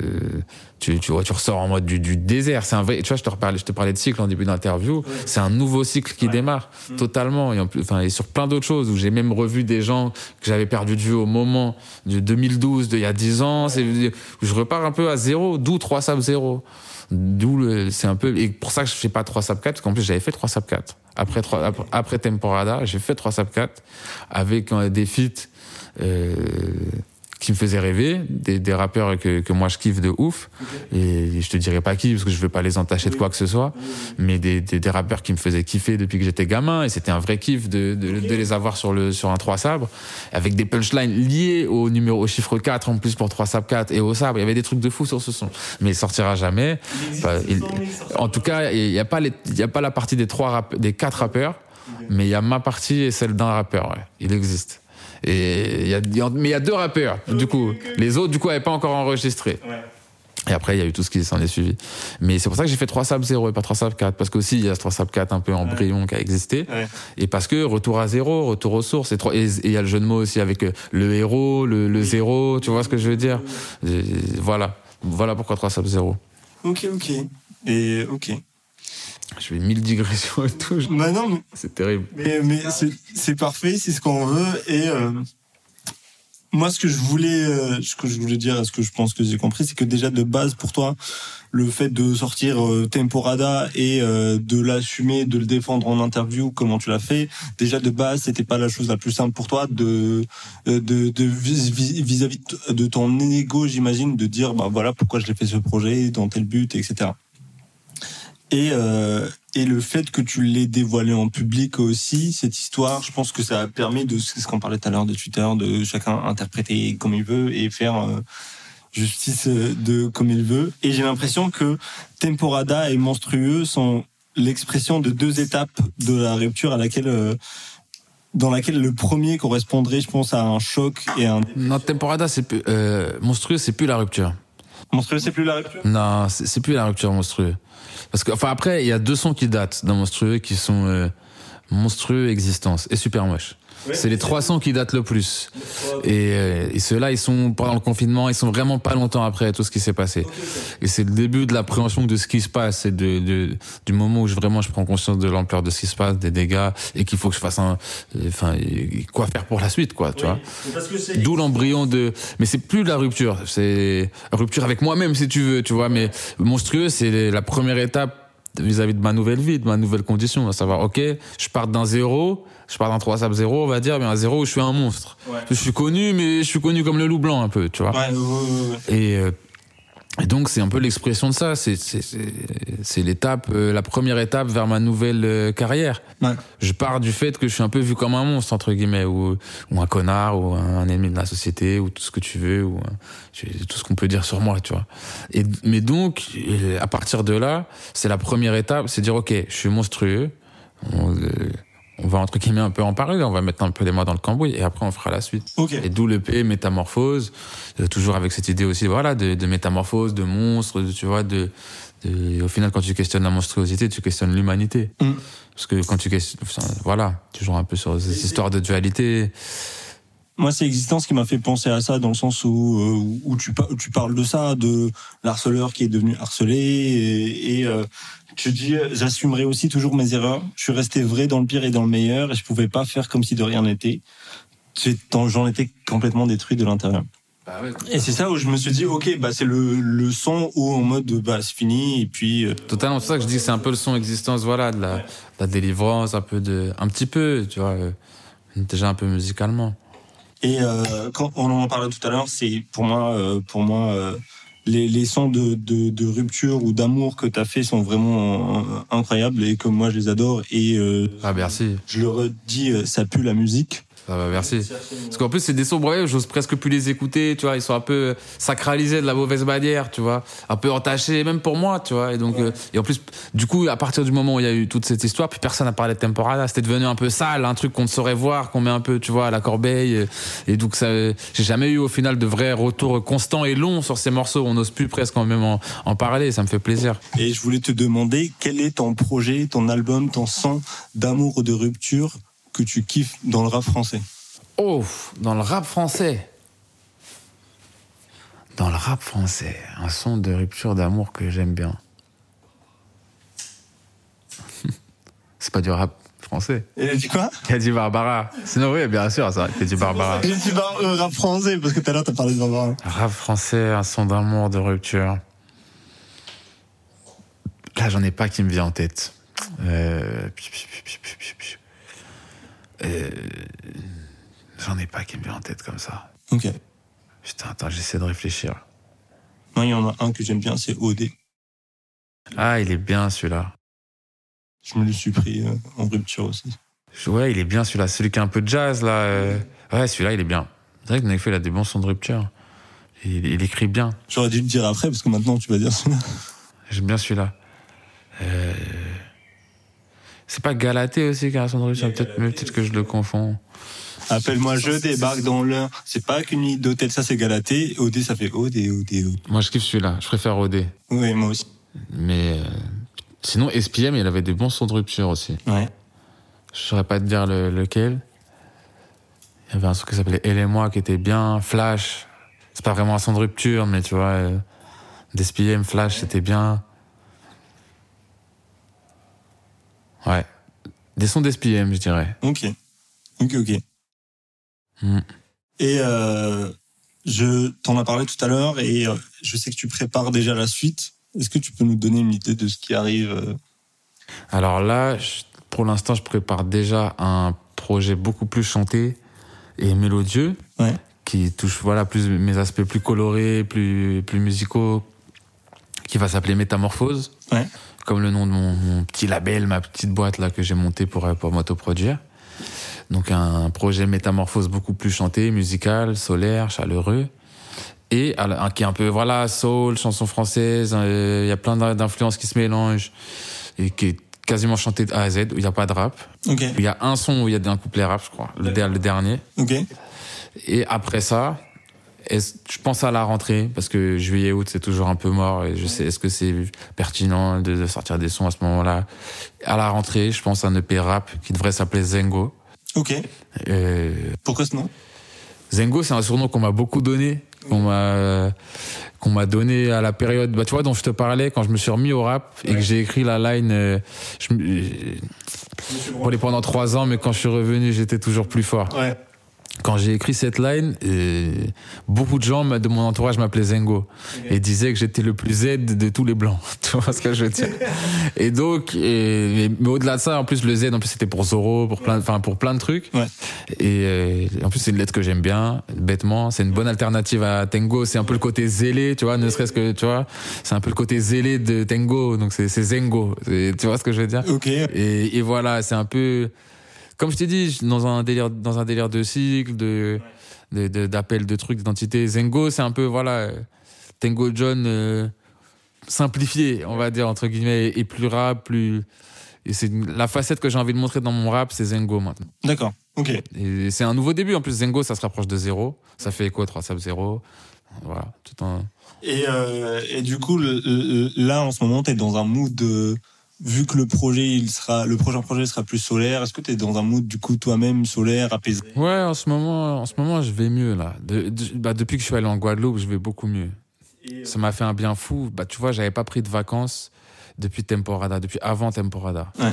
B: tu, tu vois, tu ressors en mode du, du désert. C'est un vrai. Tu vois, je te reparlais, je te parlais de cycle en début d'interview. C'est un nouveau cycle qui démarre totalement. Et en plus, enfin, et sur plein d'autres choses où j'ai même revu des gens que j'avais perdu de vue au moment de 2012, d'il y a 10 ans. C'est, je repars un peu à zéro, d'où 3 sap 0. D'où c'est un peu, et pour ça que je fais pas 3 sap 4, parce qu'en plus j'avais fait 3 sap 4. Après, 3, après, Temporada, j'ai fait 3 sap 4 avec euh, des feats, euh, qui me faisaient rêver, des, des rappeurs que, que moi je kiffe de ouf. Et je te dirais pas qui, parce que je veux pas les entacher de quoi que ce soit, mais des, des, des rappeurs qui me faisaient kiffer depuis que j'étais gamin. Et c'était un vrai kiff de, de, de les avoir sur, le, sur un 3 sabres, avec des punchlines liées au numéro, au chiffre 4 en plus pour 3 sabres 4 et au sabre. Il y avait des trucs de fou sur ce son. Mais il sortira jamais. Enfin, il- en tout cas, il n'y a, pas les- il y a pas la partie des, trois des quatre rappeurs, mais il y a ma partie et celle d'un rappeur. Ouais. Il existe. Et y a, y a- mais il y a deux rappeurs, du coup. Les autres, du coup, n'avaient pas encore enregistré. Et après, il y a eu tout ce qui s'en est suivi. Mais c'est pour ça que j'ai fait 3 Sap 0 et pas 3 Sap 4. Parce qu'aussi, il y a ce 3 Sap 4 un peu embryon qui a existé.
A: Ouais.
B: Et parce que retour à zéro, retour aux sources. Et trois- et et il y a le jeu de mots aussi avec euh, le héros, le, le zéro. Tu vois ce que je veux dire? Et Voilà. Voilà pourquoi 3 Sap 0.
A: Ok, ok. Et ok.
B: Je fais 1000 digressions et tout. je-
A: Bah non, mais
B: C'est terrible.
A: Mais, mais c'est- parfait, c'est ce qu'on veut. Et euh, moi, ce que je voulais, euh, ce que je voulais dire, ce que je pense que j'ai compris, c'est que déjà de base pour toi, le fait de sortir euh, Temporada et de l'assumer, de le défendre en interview, comment tu l'as fait, déjà de base, c'était pas la chose la plus simple pour toi de de, de vis- vis- vis-à-vis de- de ton ego, j'imagine, de dire bah voilà pourquoi je l'ai fait ce projet, dans tel but, etc. Et, euh, et le fait que tu l'aies dévoilé en public aussi, cette histoire, je pense que ça a permis de, c'est ce qu'on parlait tout à l'heure de Twitter, de chacun interpréter comme il veut et faire euh, justice euh, de comme il veut. Et j'ai l'impression que Temporada et Monstrueux sont l'expression de deux étapes de la rupture à laquelle, euh, dans laquelle le premier correspondrait, je pense, à un choc et un.
B: Non, Temporada, c'est plus, euh, monstrueux, c'est plus la rupture.
A: Monstrueux, c'est plus la rupture?
B: Non, c'est c'est plus la rupture monstrueux. Parce que, enfin, après, il y a deux sons qui datent dans monstrueux qui sont euh, monstrueux existence et super moche. C'est les trois sons qui datent le plus. Et, euh, et ceux-là, ils sont pendant le confinement, ils sont vraiment pas longtemps après tout ce qui s'est passé. Et c'est le début de l'appréhension de ce qui se passe et de, de- du moment où je, vraiment je prends conscience de l'ampleur de ce qui se passe, des dégâts, et qu'il faut que je fasse un, enfin, et quoi faire pour la suite, quoi, tu vois. D'où l'embryon de. Mais c'est plus de la rupture. C'est rupture avec moi-même, si tu veux, tu vois. Mais monstrueux, c'est la première étape vis-à-vis de ma nouvelle vie, de ma nouvelle condition. À savoir, ok, je pars d'un zéro, je pars d'un 3 sap zéro, on va dire, mais un zéro où je suis un monstre.
A: Ouais.
B: Je suis connu, mais je suis connu comme le loup blanc un peu, tu vois.
A: Ouais, ouais, ouais, ouais.
B: Et, euh, et donc c'est un peu l'expression de ça. C'est c'est c'est c'est l'étape, euh, la première étape vers ma nouvelle euh, carrière.
A: Ouais.
B: Je pars du fait que je suis un peu vu comme un monstre entre guillemets, ou ou un connard, ou un ennemi de la société, ou tout ce que tu veux, ou euh, tout ce qu'on peut dire sur moi, tu vois. Et mais donc à partir de là, c'est la première étape, c'est dire ok, je suis monstrueux. Va entre guillemets un peu en parler, on va mettre un peu les mains dans le cambouis et après on fera la suite. Et d'où le P, métamorphose, euh, toujours avec cette idée aussi, voilà, de, de métamorphose, de monstre, de- tu vois, de, de- au final, quand tu questionnes la monstruosité, tu questionnes l'humanité.
A: Mm.
B: Parce que quand tu questionnes, voilà, toujours un peu sur ces histoires de dualité.
A: Moi, c'est Existence qui m'a fait penser à ça dans le sens où, euh, où tu, par- tu parles de ça, de l'harceleur qui est devenu harcelé et, et euh, tu dis, j'assumerai aussi toujours mes erreurs. Je suis resté vrai dans le pire et dans le meilleur et je pouvais pas faire comme si de rien n'était. J'en étais complètement détruit de l'intérieur. Et c'est ça où je me suis dit, ok, bah c'est le, le son où en mode, bah c'est fini et puis euh,
B: Totalement, c'est ça que je dis que c'est un peu le son existence, voilà, de la, de la délivrance, un peu de, un petit peu, tu vois, euh, déjà un peu musicalement.
A: Et euh, quand on en parlait tout à l'heure, c'est pour moi, pour moi, les, les sons de, de, de rupture ou d'amour que tu as fait sont vraiment euh, incroyables et que moi je les adore. Et euh,
B: Ah, merci.
A: je le redis, euh, ça pue la musique.
B: Ça va, merci. Parce qu'en plus, c'est des sons, ouais, j'ose presque plus les écouter, tu vois, ils sont un peu sacralisés de la mauvaise manière, tu vois, un peu entachés, même pour moi, tu vois. Et donc, euh, et en plus, du coup, à partir du moment où il y a eu toute cette histoire, puis personne n'a parlé de Temporada, c'était devenu un peu sale, un truc qu'on ne saurait voir, qu'on met un peu, tu vois, à la corbeille. Et donc, ça, j'ai jamais eu au final de vrais retours constants et longs sur ces morceaux. On n'ose plus presque même en, en parler, ça me fait plaisir.
A: Et je voulais te demander quel est ton projet, ton album, ton son d'amour ou de rupture que tu kiffes dans le rap français.
B: Oh, dans le rap français. Dans le rap français, un son de rupture d'amour que j'aime bien. C'est pas du rap français.
A: Et tu dit quoi?
B: Il a du Barbara. Sinon, oui, bien sûr, ça, il y a du Barbara.
A: J'ai dit bar- euh, rap français parce que tout à l'heure t'as parlé de Barbara.
B: Rap français, un son d'amour, de rupture. Là, j'en ai pas qui me vient en tête. Euh, Euh, J'en ai pas qui me vient en tête comme ça.
A: Ok.
B: Putain, attends, j'essaie de réfléchir.
A: Moi, il y en a un que j'aime bien, c'est OD.
B: Ah, il est bien celui-là.
A: Je me le suis pris euh, en rupture aussi.
B: Ouais, il est bien celui-là. Celui qui a un peu de jazz, là. euh. Ouais, celui-là, il est bien. C'est vrai que Nekfeu, il a des bons sons de rupture. Il, il écrit bien.
A: J'aurais dû le dire après parce que maintenant tu vas dire celui-là.
B: J'aime bien celui-là. Euh... C'est pas Galaté aussi qui a un son de rupture. Peut-être peut que je le confonds.
A: Appelle-moi je débarque dans l'un. C'est pas qu'une nuit d'hôtel, ça c'est Galatée. OD, ça fait OD, OD, OD.
B: Moi, je kiffe celui-là. Je préfère OD.
A: Oui, moi aussi.
B: Mais euh, sinon, SPM, il avait des bons sons de rupture aussi.
A: Ouais.
B: Je saurais pas te dire le- lequel. Il y avait un son qui s'appelait Elle et moi qui était bien. Flash. C'est pas vraiment un son de rupture, mais tu vois. Euh, d'SPM, Flash, c'était bien. Ouais. Des sons d'SPM, je dirais.
A: Ok. Ok, ok.
B: Hmm.
A: Et euh, je t'en as parlé tout à l'heure et euh, je sais que tu prépares déjà la suite. Est-ce que tu peux nous donner une idée de ce qui arrive euh
B: Alors là, pour l'instant, je prépare déjà un projet beaucoup plus chanté et mélodieux,
A: Ouais.
B: qui touche voilà plus mes aspects plus colorés, plus plus musicaux, qui va s'appeler Métamorphose,
A: Ouais.
B: Comme le nom de mon, mon petit label, ma petite boîte là que j'ai montée pour euh, pour m'autoproduire. Donc un projet Métamorphose beaucoup plus chanté, musical, solaire, chaleureux. Et la- qui est un peu, voilà, soul, chanson française, euh, il y a plein d'in- d'influences qui se mélangent et qui est quasiment chanté de A à Z, où il n'y a pas de rap.
A: Ok.
B: Il y a un son où il y a un couplet rap, je crois, le, der- le dernier.
A: Ok.
B: Et après ça, je pense à la rentrée, parce que juillet, août, c'est toujours un peu mort, et je sais, est-ce que c'est pertinent de, de sortir des sons à ce moment-là? À la rentrée, je pense à un EP rap qui devrait s'appeler Zengo.
A: Ok.
B: Euh,
A: Pourquoi ce nom?
B: Zengo, c'est un surnom qu'on m'a beaucoup donné, qu'on m'a qu'on m'a donné à la période, bah tu vois, dont je te parlais quand je me suis remis au rap et que j'ai écrit la line. euh, je, me- euh, bon, pendant trois ans, mais quand je suis revenu, j'étais toujours plus fort.
A: Ouais.
B: Quand j'ai écrit cette line, euh, beaucoup de gens de mon entourage m'appelaient Zengo et disaient que j'étais le plus Z de tous les blancs. Tu vois ce que je veux dire? Et donc, et- mais, au-delà de ça, en plus le Z, en plus c'était pour Zoro, pour plein, enfin pour plein de trucs.
A: Ouais.
B: Et euh, en plus c'est une lettre que j'aime bien, bêtement. C'est une bonne alternative à Tengo. C'est un peu le côté zélé, tu vois, ne serait-ce que, tu vois, c'est un peu le côté zélé de Tengo. Donc c'est Zengo. Tu vois ce que je veux dire?
A: Ok.
B: et, et voilà, c'est un peu, comme je t'ai dit, je- dans un délire, dans un délire de cycle, de, de, de- d'appel de trucs d'identité. Zengo, c'est un peu, voilà, Tango John euh, simplifié, on va dire, entre guillemets, et plus rap, plus. Et c'est la facette que j'ai envie de montrer dans mon rap, c'est Zengo maintenant.
A: D'accord. Ok.
B: Et c'est un nouveau début. En plus, Zengo, ça se rapproche de zéro. Ça fait écho 3 sub 0. Voilà, tout en.
A: Et, euh, et du coup, le- le- là, en ce moment, tu es dans un mood de. Vu que le projet, il sera, le prochain projet sera plus solaire, est-ce que tu es dans un mood, du coup, toi-même, solaire, apaisé?
B: Ouais, en ce moment, en ce moment, je vais mieux là. De- de- bah, depuis que je suis allé en Guadeloupe, je vais beaucoup mieux. Ça m'a fait un bien fou. Bah, tu vois, j'avais pas pris de vacances depuis Temporada, depuis avant Temporada.
A: Ouais.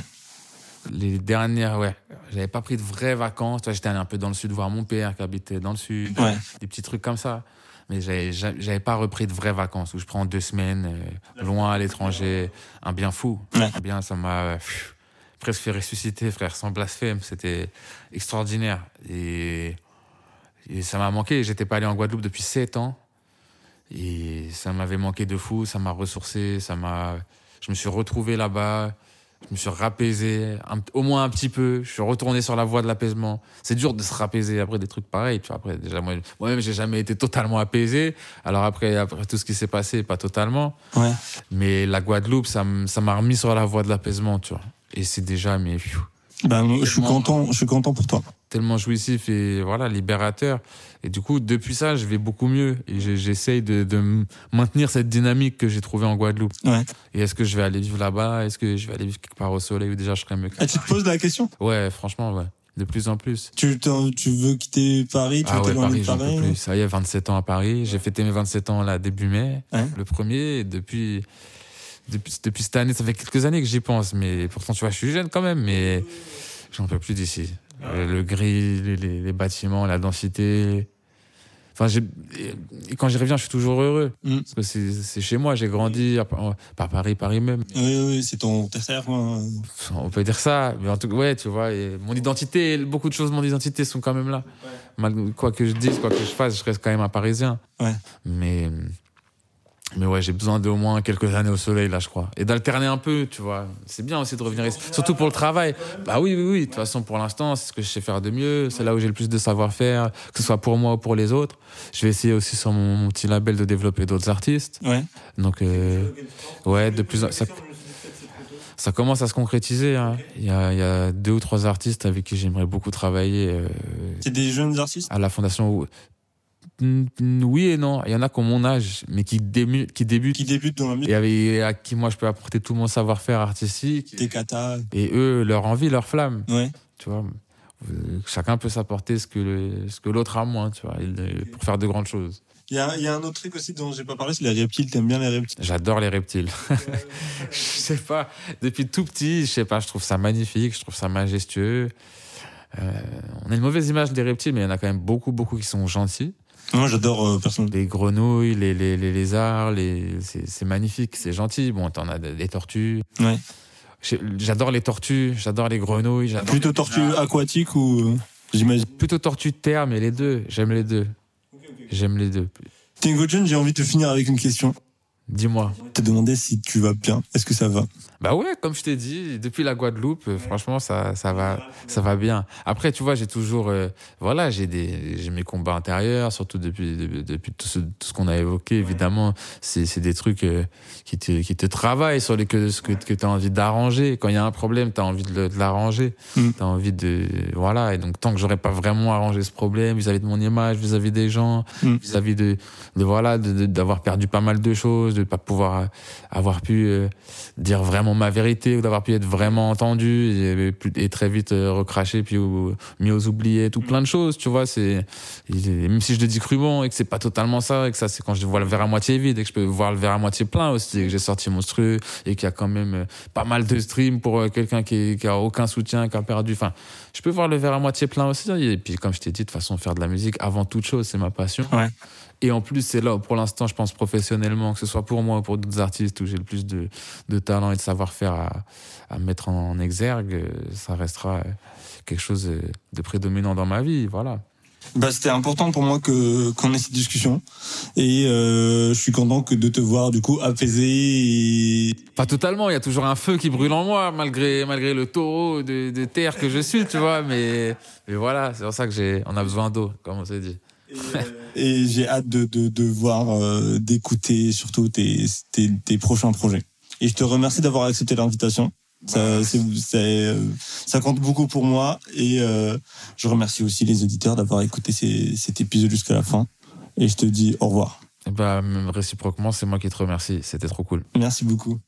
B: Les dernières, ouais, j'avais pas pris de vraies vacances. Tu vois, j'étais allé un peu dans le sud voir mon père qui habitait dans le sud,
A: Ouais.
B: des petits trucs comme ça. Mais j'avais ja- j'avais pas repris de vraies vacances où je prends deux semaines euh, loin à l'étranger, un bien fou.
A: Ouais.
B: Un bien, ça m'a pff, presque fait ressusciter, frère, sans blasphème. C'était extraordinaire. Et, et ça m'a manqué. J'étais pas allé en Guadeloupe depuis sept ans. Et ça m'avait manqué de fou. Ça m'a ressourcé. Ça m'a. Je me suis retrouvé là-bas. Je me suis rapaisé, un- au moins un petit peu. Je suis retourné sur la voie de l'apaisement. C'est dur de se rapaiser après des trucs pareils. Tu vois, après, déjà, moi, moi-même, j'ai jamais été totalement apaisé. Alors après, après tout ce qui s'est passé, pas totalement.
A: Ouais.
B: Mais la Guadeloupe, ça m'a remis sur la voie de l'apaisement, tu vois. Et c'est déjà, mais pfiou,
A: Ben, je suis content, je suis content pour toi.
B: tellement jouissif et voilà, libérateur. Et du coup, depuis ça, je vais beaucoup mieux. Et j'essaye de, de maintenir cette dynamique que j'ai trouvée en Guadeloupe.
A: Ouais.
B: Et est-ce que je vais aller vivre là-bas? Est-ce que je vais aller vivre quelque part au soleil ou déjà je serais mieux
A: Ah, tu te poses la question?
B: Ouais, franchement, ouais. De plus en plus.
A: tu, veux quitter Paris? Tu
B: Ah
A: veux
B: ouais, Paris,
A: de Paris?
B: plus. Ça y est, 27 ans à Paris. J'ai fêté mes 27 ans là début mai,
A: Ouais.
B: le premier. Et depuis, depuis, depuis cette année, ça fait quelques années que j'y pense. Mais pourtant, tu vois, je suis jeune quand même. Mais j'en peux plus d'ici. Euh, Le gris, les, bâtiments, la densité. Enfin, et quand j'y reviens, je suis toujours heureux.
A: Mm.
B: Parce que c'est, chez moi, j'ai grandi, pas Paris, Paris même.
A: Oui, oui, c'est ton quoi.
B: On peut dire ça, mais en tout cas, ouais, tu vois, et mon identité, beaucoup de choses de mon identité sont quand même là. Quoi que je dise, quoi que je fasse, je reste quand même un Parisien.
A: Ouais.
B: Mais, mais ouais, j'ai besoin d'au moins quelques années au soleil, là, je crois. Et d'alterner un peu, tu vois. C'est bien aussi de revenir ici. Surtout pour le travail. Bah oui, oui, oui. De toute façon, pour l'instant, c'est ce que je sais faire de mieux. C'est là où j'ai le plus de savoir-faire, que ce soit pour moi ou pour les autres. Je vais essayer aussi sur mon, mon petit label de développer d'autres artistes.
A: Ouais.
B: Donc, euh, ouais, de plus en ça- Ça commence à se concrétiser. hein. Il y, a, il y a deux ou trois artistes avec qui j'aimerais beaucoup travailler euh,
A: C'est des jeunes artistes?
B: à la fondation. Oui et non. Il y en a qui ont mon âge, mais qui, dému- qui débutent
A: qui débutent dans la musique.
B: et avec, à qui moi je peux apporter tout mon savoir-faire artistique.
A: Des katas.
B: Et eux, leur envie, leur flamme.
A: Ouais.
B: Tu vois, chacun peut s'apporter ce que le- ce que l'autre a moins, tu vois, pour faire de grandes choses.
A: Il y a, il y a un autre truc aussi dont j'ai pas parlé, c'est les reptiles. T'aimes bien les reptiles?
B: J'adore les reptiles. je sais pas, depuis tout petit, je sais pas, je trouve ça magnifique, je trouve ça majestueux. Euh, on a une mauvaise image des reptiles, mais il y en a quand même beaucoup, beaucoup qui sont gentils.
A: Moi, j'adore euh, personnellement.
B: Les grenouilles, les, les, les lézards, les... c'est magnifique, c'est gentil. Bon, t'en as des tortues.
A: Ouais.
B: J'adore les tortues, j'adore les grenouilles.
A: Plutôt
B: les
A: tortue
B: lézards.
A: aquatique ou euh, j'imagine?
B: Plutôt tortue de terre, mais les deux, j'aime les deux. J'aime les deux.
A: Tingo John, j'ai envie de finir avec une question.
B: Dis-moi.
A: Te demander si tu vas bien. Est-ce que ça va?
B: Bah ouais, comme je t'ai dit, depuis la Guadeloupe, euh, franchement, ça, ça va, ça va bien. Après, tu vois, j'ai toujours, euh, voilà, j'ai des, j'ai mes combats intérieurs, surtout depuis, depuis, depuis tout ce, tout ce qu'on a évoqué. Évidemment, c'est, c'est des trucs euh, qui te, qui te travaillent sur les que, ce que, que t'as envie d'arranger. Quand il y a un problème, t'as envie de, l'arranger.
A: Mm.
B: T'as envie de, voilà. Et donc, tant que j'aurais pas vraiment arrangé ce problème vis-à-vis de mon image, vis-à-vis des gens,
A: Mm.
B: vis-à-vis de, de voilà, de- de- d'avoir perdu pas mal de choses, de pas pouvoir euh, avoir pu euh, dire vraiment ma vérité ou d'avoir pu être vraiment entendu et, très vite euh, recraché puis ou, mis aux oubliés tout plein de choses tu vois c'est même si je le dis crûment et que c'est pas totalement ça et que ça c'est quand je vois le verre à moitié vide et que je peux voir le verre à moitié plein aussi et que j'ai sorti monstrueux et qu'il y a quand même pas mal de streams pour quelqu'un qui, qui a aucun soutien qui a perdu enfin je peux voir le verre à moitié plein aussi et puis comme je t'ai dit de toute façon faire de la musique avant toute chose c'est ma passion
A: Ouais.
B: Et en plus, c'est là, où, pour l'instant, je pense professionnellement, que ce soit pour moi ou pour d'autres artistes où j'ai le plus de, de talent et de savoir-faire à, à mettre en exergue, euh, ça restera euh, quelque chose euh, de prédominant dans ma vie. Voilà.
A: Bah, c'était important pour moi que qu'on ait cette discussion et euh, je suis content que de te voir du coup apaisé et
B: Pas totalement, il y a toujours un feu qui brûle en moi, malgré, malgré le taureau de, de terre que je suis, tu vois. Mais, mais voilà, c'est pour ça que j'ai, on a besoin d'eau, comme on s'est dit.
A: Et j'ai hâte de de, de voir euh, d'écouter surtout tes, tes tes prochains projets. Et je te remercie d'avoir accepté l'invitation. Ça, c'est, euh, ça compte beaucoup pour moi et euh, je remercie aussi les auditeurs d'avoir écouté ces, cet épisode jusqu'à la fin. Et je te dis au revoir.
B: Et bah, même réciproquement, c'est moi qui te remercie. C'était trop cool.
A: Merci beaucoup.